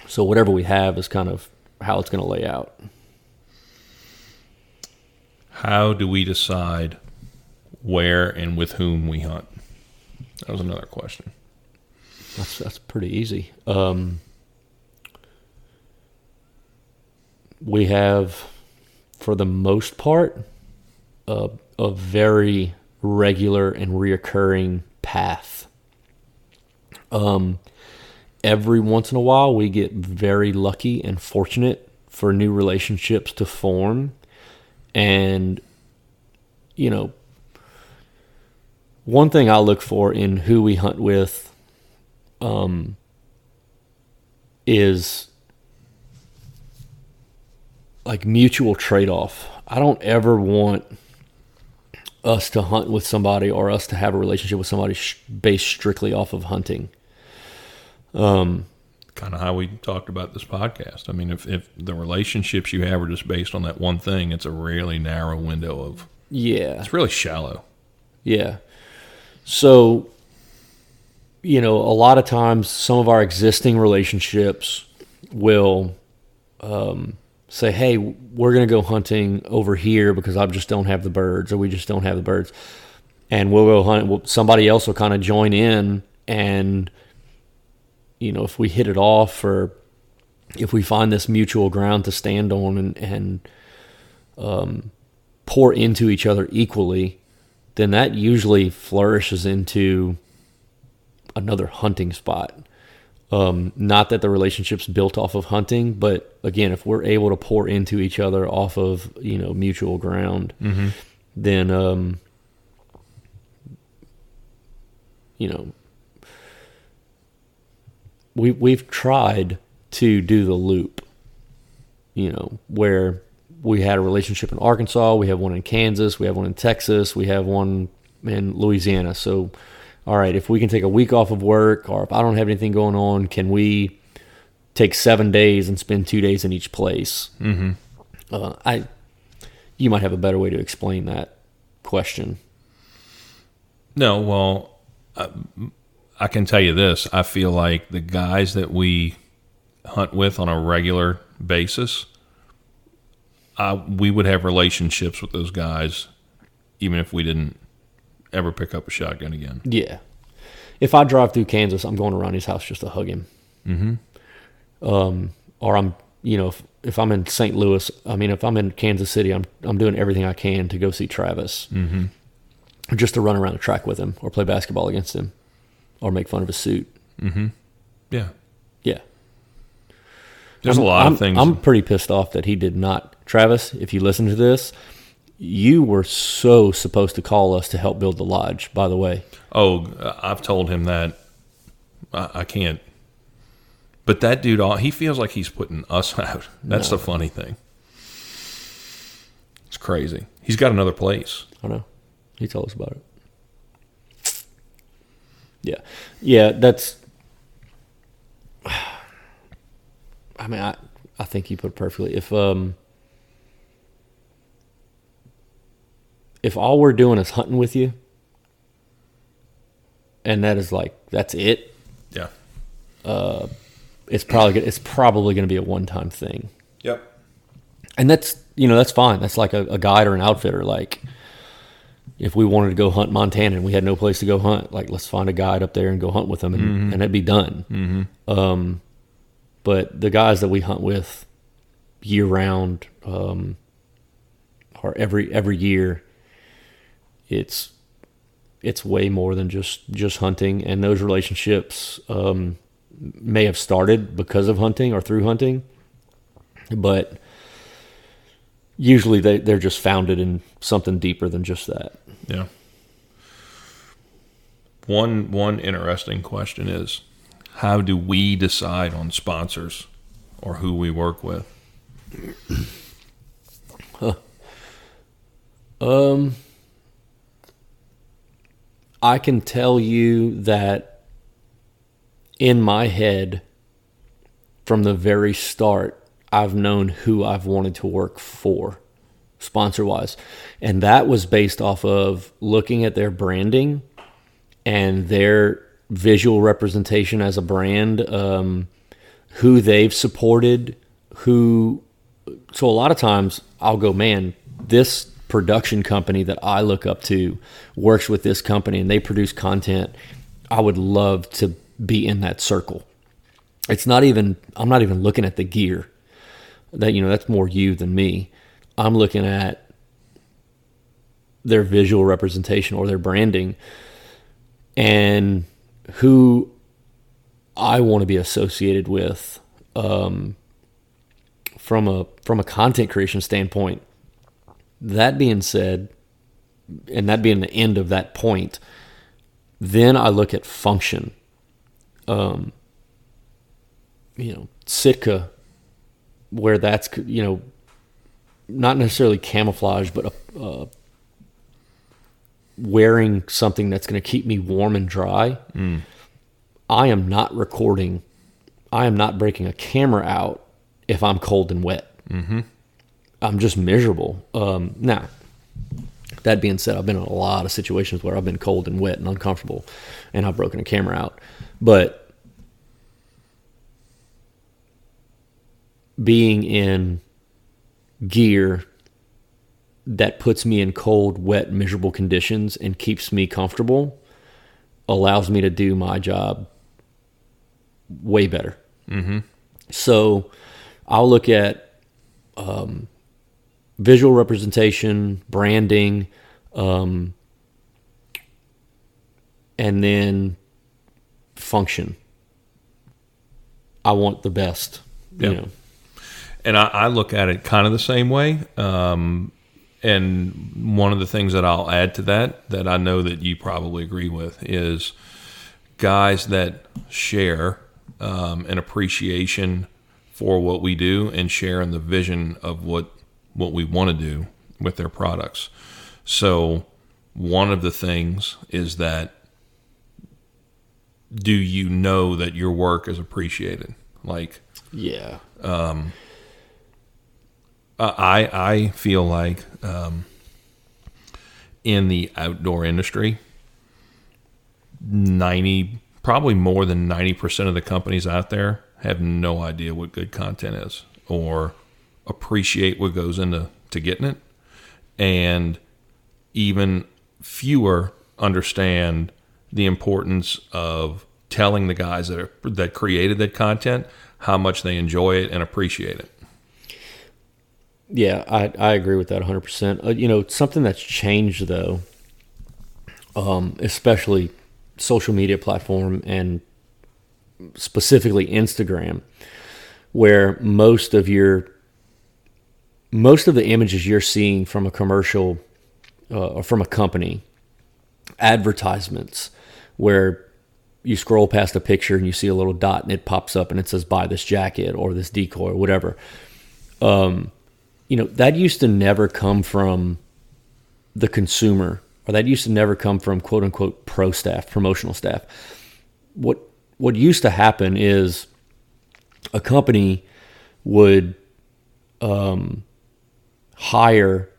So whatever we have is kind of how it's going to lay out. How do we decide where and with whom we hunt? That was another question. That's that's pretty easy. Um, we have, for the most part, a, a very regular and reoccurring path. Um, every once in a while, we get very lucky and fortunate for new relationships to form, and you know, one thing I look for in who we hunt with um, is like mutual trade off. I don't ever want us to hunt with somebody or us to have a relationship with somebody based strictly off of hunting. Um, Kind of how we talked about this podcast. I mean, if, if the relationships you have are just based on that one thing, it's a really narrow window of. yeah. It's really shallow. Yeah. So, you know, a lot of times some of our existing relationships will um, say, hey, we're going to go hunting over here because I just don't have the birds or we just don't have the birds. And we'll go hunt. Well, somebody else will kind of join in. And, you know, if we hit it off or if we find this mutual ground to stand on and, and um, pour into each other equally, then that usually flourishes into another hunting spot. Um, not that the relationship's built off of hunting, but again, if we're able to pour into each other off of you know mutual ground, then um, you know we we've tried to do the loop. You know where we had a relationship in Arkansas, we have one in Kansas, we have one in Texas, we have one in Louisiana. So, all right, if we can take a week off of work, or if I don't have anything going on, can we take seven days and spend two days in each place? Mm-hmm. Uh, I, you might have a better way to explain that question. No, well, I, I can tell you this. I feel like the guys that we hunt with on a regular basis, I, we would have relationships with those guys even if we didn't ever pick up a shotgun again. Yeah. If I drive through Kansas, I'm going to Ronnie's house just to hug him. Mm-hmm. Um, or I'm, you know, if, if I'm in St. Louis, I mean, if I'm in Kansas City, I'm I'm doing everything I can to go see Travis. Mm-hmm. just to run around the track with him or play basketball against him or make fun of a suit. Mm-hmm. Yeah. Yeah. There's a lot I'm, of things. I'm pretty pissed off that he did not. Travis, if you listen to this, you were so supposed to call us to help build the lodge, by the way. oh, I've told him that I, I can't. But that dude, he feels like he's putting us out. That's the funny thing. It's crazy. He's got another place. I know. He told us about it. Yeah. Yeah, that's I mean, I I think you put it perfectly. If um if all we're doing is hunting with you and that is like that's it, Yeah. Uh, it's probably it's probably going to be a one-time thing. Yep. and that's you know that's fine that's like a, a guide or an outfitter like if we wanted to go hunt montana and we had no place to go hunt like let's find a guide up there and go hunt with them and, and it'd be done. Mm-hmm. um, but the guys that we hunt with year round um, or every every year it's it's way more than just just hunting. And those relationships um, may have started because of hunting or through hunting but usually they, they're just founded in something deeper than just that. Yeah. One one interesting question is how do we decide on sponsors or who we work with? Um, I can tell you that in my head, from the very start, I've known who I've wanted to work for, sponsor wise. And that was based off of looking at their branding and their visual representation as a brand, um, who they've supported, who. So a lot of times I'll go, man, this production company that I look up to works with this company and they produce content. I would love to be in that circle. It's not even, I'm not even looking at the gear. That, you know, that's more you than me. I'm looking at their visual representation or their branding and who I want to be associated with um, from a from a content creation standpoint. That being said, and that being the end of that point, then I look at function. Um, you know, Sitka, where that's you know, not necessarily camouflage, but a, a wearing something that's going to keep me warm and dry. I am not recording. I am not breaking a camera out if I'm cold and wet. Mm-hmm. I'm just miserable. Um, now, that being said, I've been in a lot of situations where I've been cold and wet and uncomfortable, and I've broken a camera out. But being in gear that puts me in cold, wet, miserable conditions and keeps me comfortable allows me to do my job way better. Mm-hmm. So I'll look at um, visual representation, branding, um, and then function. I want the best. You Yeah. know. And I, I look at it kind of the same way. Um, and one of the things that I'll add to that that I know that you probably agree with is guys that share um, an appreciation for what we do and share in the vision of what what we want to do with their products. So one of the things is that do you know that your work is appreciated? Like Yeah. Uh, I I feel like um, in the outdoor industry, ninety probably more than ninety percent of the companies out there have no idea what good content is or appreciate what goes into to getting it, and even fewer understand the importance of telling the guys that are, that created that content how much they enjoy it and appreciate it. Yeah, I, I agree with that 100%. Uh, you know, something that's changed though um, especially social media platform and specifically Instagram, where most of your most of the images you're seeing from a commercial uh, or from a company, advertisements, where you scroll past a picture and you see a little dot and it pops up and it says buy this jacket or this decoy or whatever. Um, you know, that used to never come from the consumer or that used to never come from quote unquote pro staff, promotional staff. What what used to happen is a company would um, hire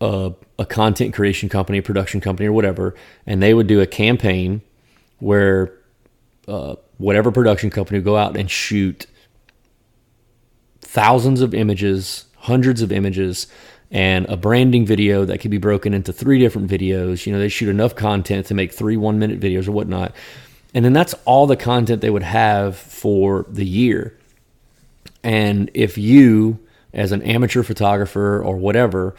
a, a content creation company, a production company, or whatever, and they would do a campaign where uh, whatever production company would go out and shoot thousands of images, hundreds of images, and a branding video that could be broken into three different videos. You know, they shoot enough content to make three one minute videos or whatnot. And then that's all the content they would have for the year. And if you, as an amateur photographer or whatever,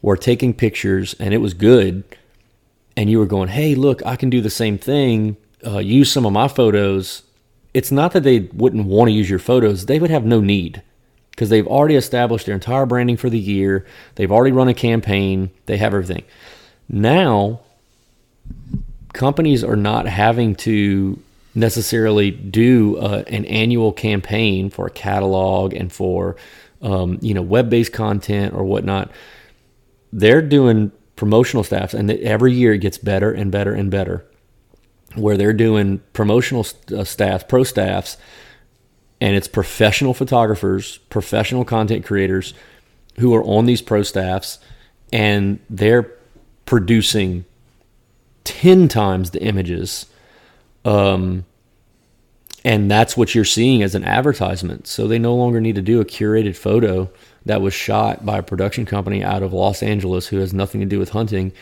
were taking pictures and it was good, and you were going, hey, look, I can do the same thing, uh, use some of my photos, it's not that they wouldn't want to use your photos, they would have no need because they've already established their entire branding for the year. They've already run a campaign, they have everything. Now, companies are not having to necessarily do uh, an annual campaign for a catalog and for um, you know web-based content or whatnot. They're doing promotional staffs, and every year it gets better and better and better. Where they're doing promotional uh, staffs, pro staffs, and it's professional photographers, professional content creators who are on these pro staffs, and they're producing 10 times the images. Um, and that's what you're seeing as an advertisement. So they no longer need to do a curated photo that was shot by a production company out of Los Angeles who has nothing to do with hunting.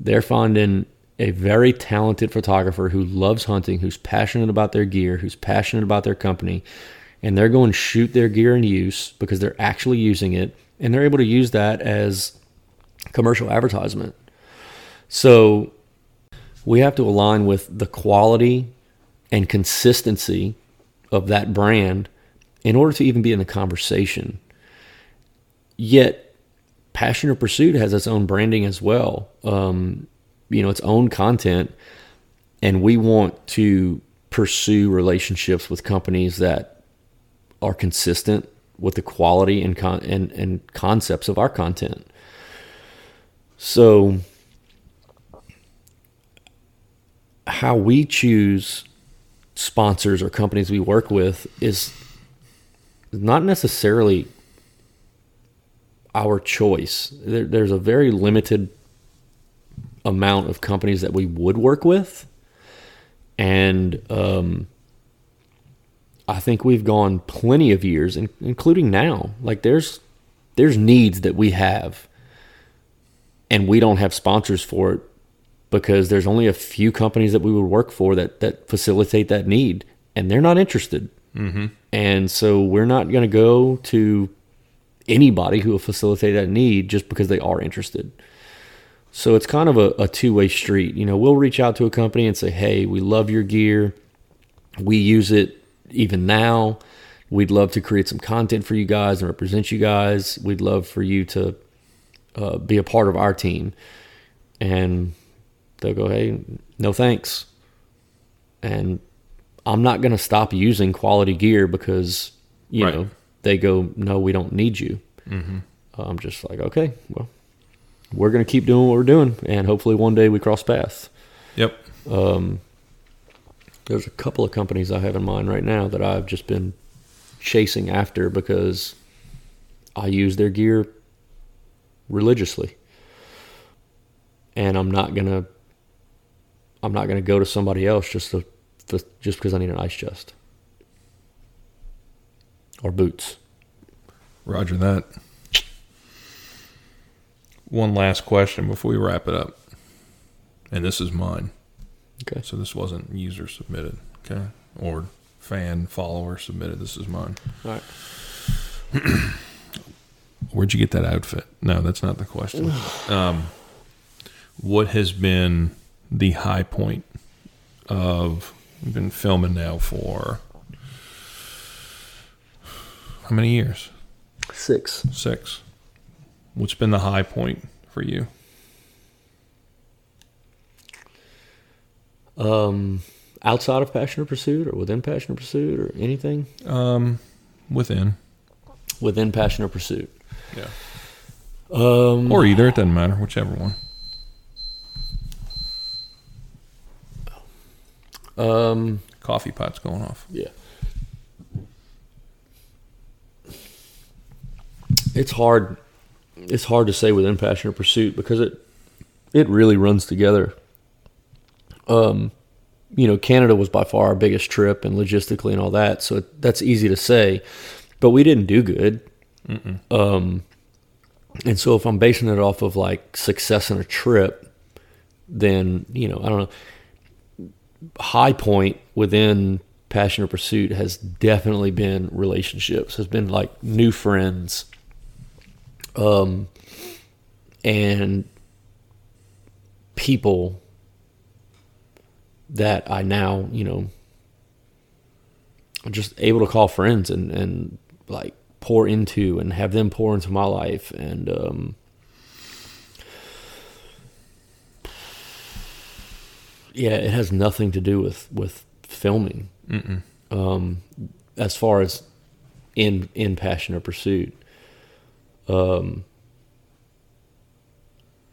They're finding a very talented photographer who loves hunting, who's passionate about their gear, who's passionate about their company, and they're going to shoot their gear in use because they're actually using it and they're able to use that as commercial advertisement. So we have to align with the quality and consistency of that brand in order to even be in the conversation. Yet, Passion of Pursuit has its own branding as well, um, you know, its own content, and we want to pursue relationships with companies that are consistent with the quality and con- and, and concepts of our content. So, how we choose sponsors or companies we work with is not necessarily our choice. There, there's a very limited amount of companies that we would work with, and um, I think we've gone plenty of years, including now. Like there's there's needs that we have, and we don't have sponsors for it because there's only a few companies that we would work for that that facilitate that need, and they're not interested. Mm-hmm. And so we're not going to go to anybody who will facilitate that need just because they are interested. So it's kind of a, a two way street. You know, we'll reach out to a company and say, "Hey, we love your gear. We use it even now. We'd love to create some content for you guys and represent you guys. We'd love for you to uh, be a part of our team." And they'll go, hey, no thanks. And I'm not going to stop using quality gear because, you right. know, they go, no, we don't need you. Mm-hmm. I'm just like, okay, well, we're going to keep doing what we're doing. And hopefully one day we cross paths. Yep. Um, there's a couple of companies I have in mind right now that I've just been chasing after because I use their gear religiously. And I'm not going to I'm not going to go to somebody else just to, just because I need an ice chest or boots. Roger that. One last question before we wrap it up, and this is mine. Okay. So this wasn't user submitted, okay, or fan follower submitted. This is mine. All right. Where'd you get that outfit? No, that's not the question. um, what has been the high point of we've been filming now for how many years? Six. Six. What's been the high point for you? Um, outside of Passion of Pursuit, or within Passion of Pursuit, or anything Um, within. within Passion of Pursuit. Yeah. Um, Or either. It doesn't matter. Whichever one. um, Coffee pot's going off. yeah. It's hard. It's hard to say within Passion or Pursuit because it it really runs together. Um, you know, Canada was by far our biggest trip and logistically and all that, so that's easy to say. But we didn't do good. Um, and so if I'm basing it off of like success in a trip, then you know I don't know. High point within passion of pursuit has definitely been relationships. Has been like new friends, um, and people that I now you know I'm just able to call friends and and like pour into and have them pour into my life and um yeah it has nothing to do with with filming Mm-mm. um as far as in in passion of pursuit um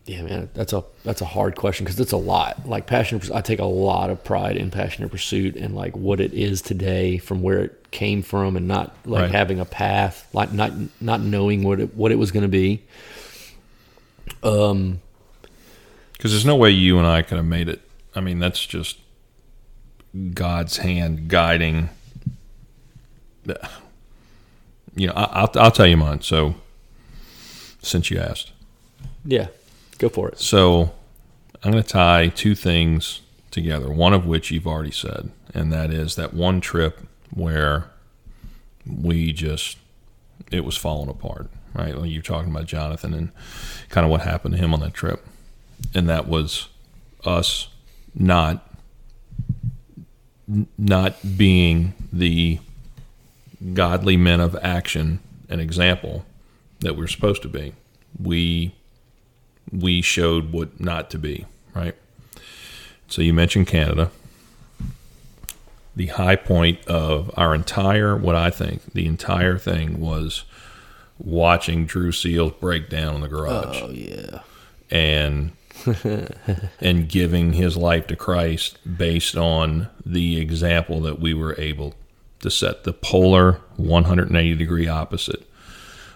yeah man that's a that's a hard question because it's a lot like passion i take a lot of pride in passion of pursuit and like what it is today from where it came from and not like Right. having a path like not not knowing what it what it was going to be um Because there's no way you and I could have made it. I mean, that's just God's hand guiding. You know, I, I'll I'll tell you mine. So, since you asked, yeah go for it so I'm going to tie two things together. One of which you've already said, and that is that one trip where we just it was falling apart. Right, you're talking about Jonathan and kind of what happened to him on that trip, and that was us not not being the godly men of action and example that we're supposed to be. We we showed what not to be, right? So you mentioned Canada. The high point of our entire, what I think, the entire thing was watching Drew Seals break down in the garage oh yeah and and giving his life to Christ based on the example that we were able to set the polar 180 degree opposite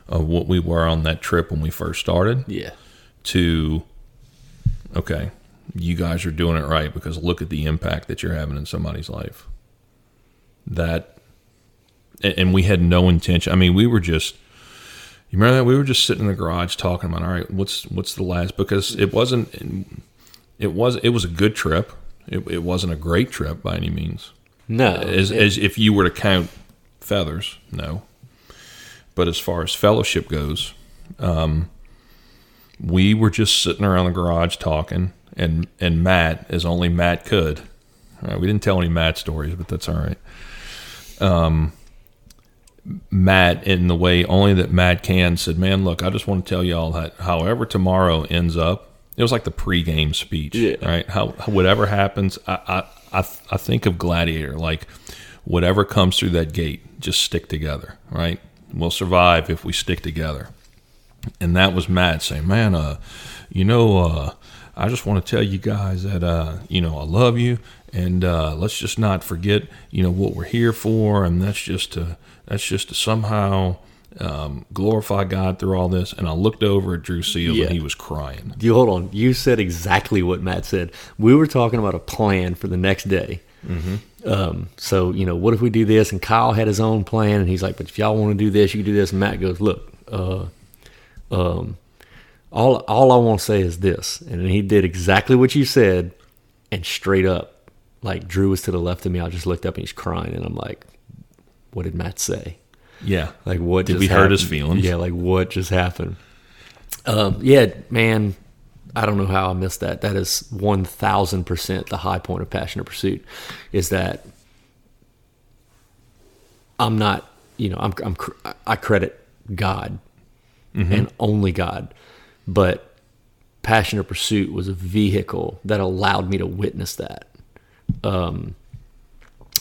of what we were on that trip when we first started yeah to okay you guys are doing it right because look at the impact that you're having in somebody's life. That and we had no intention i mean we were just you remember that? We were just sitting in the garage talking about all right what's what's the last because it wasn't it was it was a good trip. It, it wasn't a great trip by any means. No. As, it- as if you were to count feathers, no. But as far as fellowship goes, um, we were just sitting around the garage talking, and and Matt, as only Matt could. All right, we didn't tell any Matt stories, but that's all right. Um, Matt, in the way only that Matt can, said, "Man, look, I just want to tell y'all that however tomorrow ends up, it was like the pregame speech, Yeah. right? How whatever happens, I, I I I think of Gladiator, like whatever comes through that gate, just stick together, right? We'll survive if we stick together." And that was Matt saying, "Man, uh, you know, uh, I just want to tell you guys that uh, you know I love you, and uh, let's just not forget, you know, what we're here for, and that's just to that's just to somehow um, glorify God through all this." And I looked over at Drew Seals, Yeah. and he was crying. You hold on. You said exactly what Matt said. We were talking about a plan for the next day. Mm-hmm. Um, so you know, what if we do this? And Kyle had his own plan, and he's like, "But if y'all want to do this, you can do this." And Matt goes, "Look, uh, um, all all I want to say is this," and he did exactly what you said, and straight up, like Drew was to the left of me. I just looked up and he's crying, and I'm like, "What did Matt say?" Yeah, Like what Did we hurt his feelings? Yeah, like what just happened? Um, yeah, man. I don't know how I missed that. That is one thousand percent the high point of passion of pursuit. Is that I'm not, you know, I'm, I'm I credit God and only God, but passion of pursuit was a vehicle that allowed me to witness that. Um,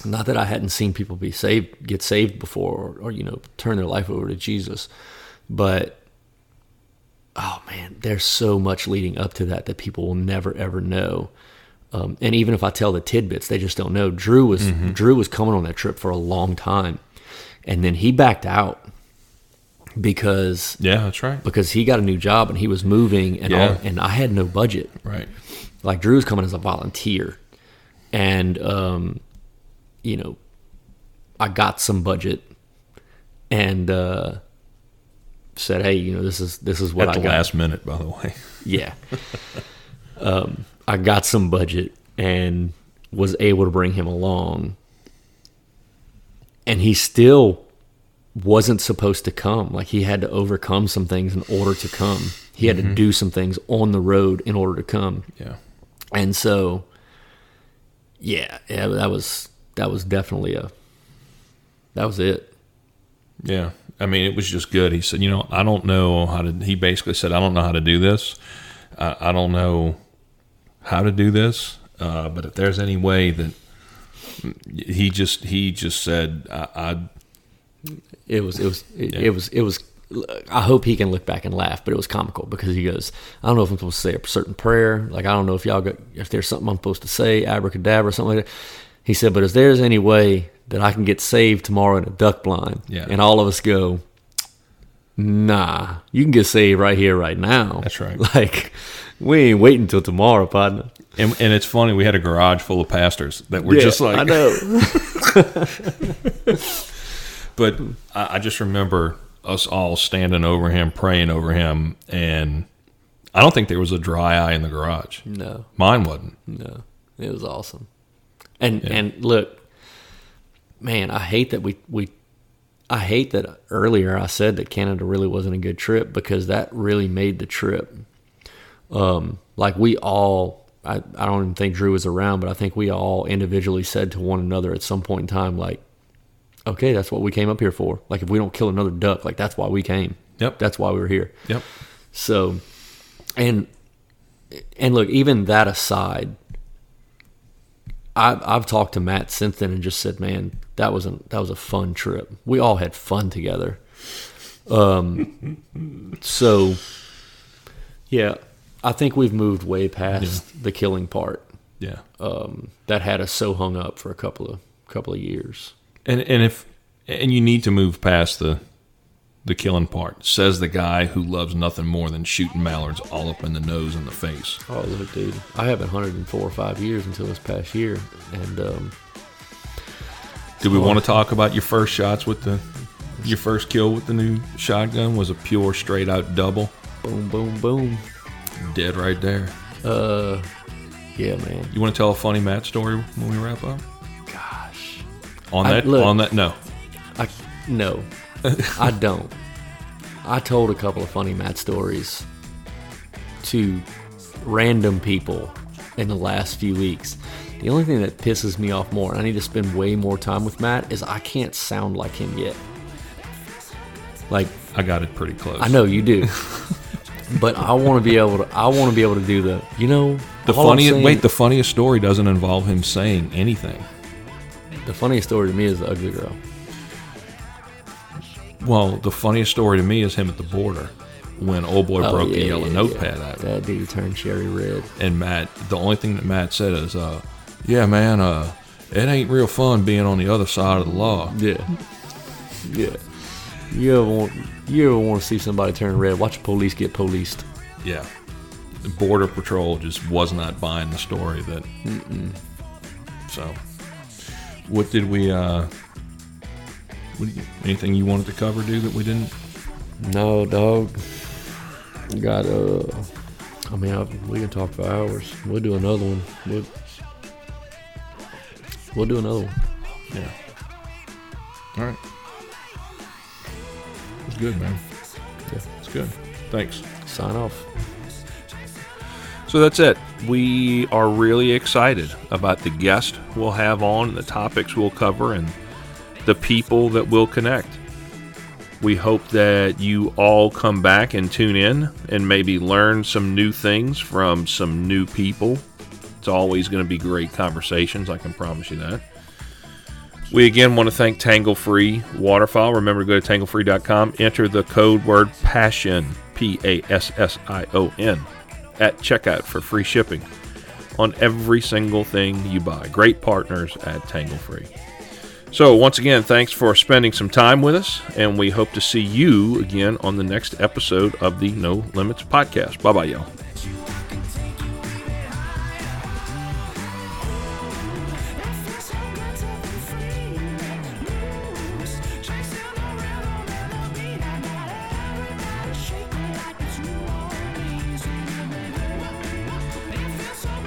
not that I hadn't seen people be saved, get saved before, or, or you know, turn their life over to Jesus, but oh man, there's so much leading up to that that people will never ever know. Um, and even if I tell the tidbits, they just don't know. Drew was Drew was coming on that trip for a long time, and then he backed out because Yeah, that's right. because he got a new job and he was moving and Yeah. all, and I had no budget. Right. Like Drew's coming as a volunteer, and um, you know, I got some budget and uh, said, "Hey, you know, this is this is what At I the got." last minute, by the way. Yeah. um, I got some budget and was able to bring him along. And he still wasn't supposed to come. Like he had to overcome some things in order to come. He had to do some things on the road in order to come. Yeah. And so yeah, yeah, that was that was definitely a that was it. Yeah. I mean, it was just good. He said, you know, I don't know how to, he basically said, I don't know how to do this. I, I don't know how to do this. Uh, but if there's any way that he just, he just said, I, I It was it was it, Yeah. it was it was. I hope he can look back and laugh, but it was comical because he goes, "I don't know if I'm supposed to say a certain prayer. Like I don't know if y'all got if there's something I'm supposed to say, abracadabra, or something like that." He said, "But if there's any way that I can get saved tomorrow in a duck blind," Yeah. and all of us go, "Nah, you can get saved right here, right now." That's right. Like we ain't waiting until tomorrow, partner. and, and it's funny. We had a garage full of pastors that were Yeah, just like, I know. but I, I just remember us all standing over him, praying over him. And I don't think there was a dry eye in the garage. no. Mine wasn't. No, it was awesome. And and look, man, I hate that we we I hate that earlier I said that Canada really wasn't a good trip because that really made the trip. Um, like we all, I, I don't even think Drew was around, but I think we all individually said to one another at some point in time, like, okay, that's what we came up here for. Like, if we don't kill another duck, like that's why we came. Yep. That's why we were here. Yep. So, and and look, even that aside, I've I've talked to Matt since then and just said, man, that was a that was a fun trip. We all had fun together. Um, so yeah, I think we've moved way past the killing part. Yeah. Um, that had us so hung up for a couple of couple of years. And and if and you need to move past the the killing part. Says the guy who loves nothing more than shooting mallards all up in the nose and the face. Oh, look, dude, I haven't hunted in four or five years until this past year, and um, Do we want to talk about your first shots with the your first kill with the new shotgun was a pure straight out double. boom, boom, boom. Dead right there. Uh, yeah, man. You want to tell a funny Matt story when we wrap up? On I- that look. on that no. I no, I don't. I told a couple of funny Matt stories to random people in the last few weeks. The only thing that pisses me off more, and I need to spend way more time with Matt, is I can't sound like him yet. Like I got it pretty close. I know you do, but I want to be able to. I want to be able to do the. You know, The funniest wait, the funniest story doesn't involve him saying anything. The funniest story to me is the ugly girl. Well, the funniest story to me is him at the border when old boy Oh, broke the yeah, yellow yeah, notepad yeah. him. That dude turned cherry red. And Matt, the only thing that Matt said is, uh, "Yeah, man, uh, it ain't real fun being on the other side of the law." Yeah. Yeah. You ever want you ever want to see somebody turn red? Watch the police get policed. Yeah, the border patrol just was not buying the story that. So, what did we? uh what, you- anything you wanted to cover, dude, that we didn't? No, dog. Got uh. I mean, I, we can talk for hours. We'll do another one. We'll, we'll do another one. Yeah. All right. It's good, man. Yeah. It's good. Thanks. Sign off. So that's it. We are really excited about the guest we'll have on, the topics we'll cover, and the people that we'll connect. We hope that you all come back and tune in and maybe learn some new things from some new people. It's always going to be great conversations, I can promise you that. We again want to thank Tanglefree Waterfowl. Remember to go to tanglefree.com, enter the code word PASSION, P A S S I O N, at checkout for free shipping on every single thing you buy. Great partners at Tanglefree. So, once again, thanks for spending some time with us, and we hope to see you again on the next episode of the No Limits podcast. Bye bye, y'all.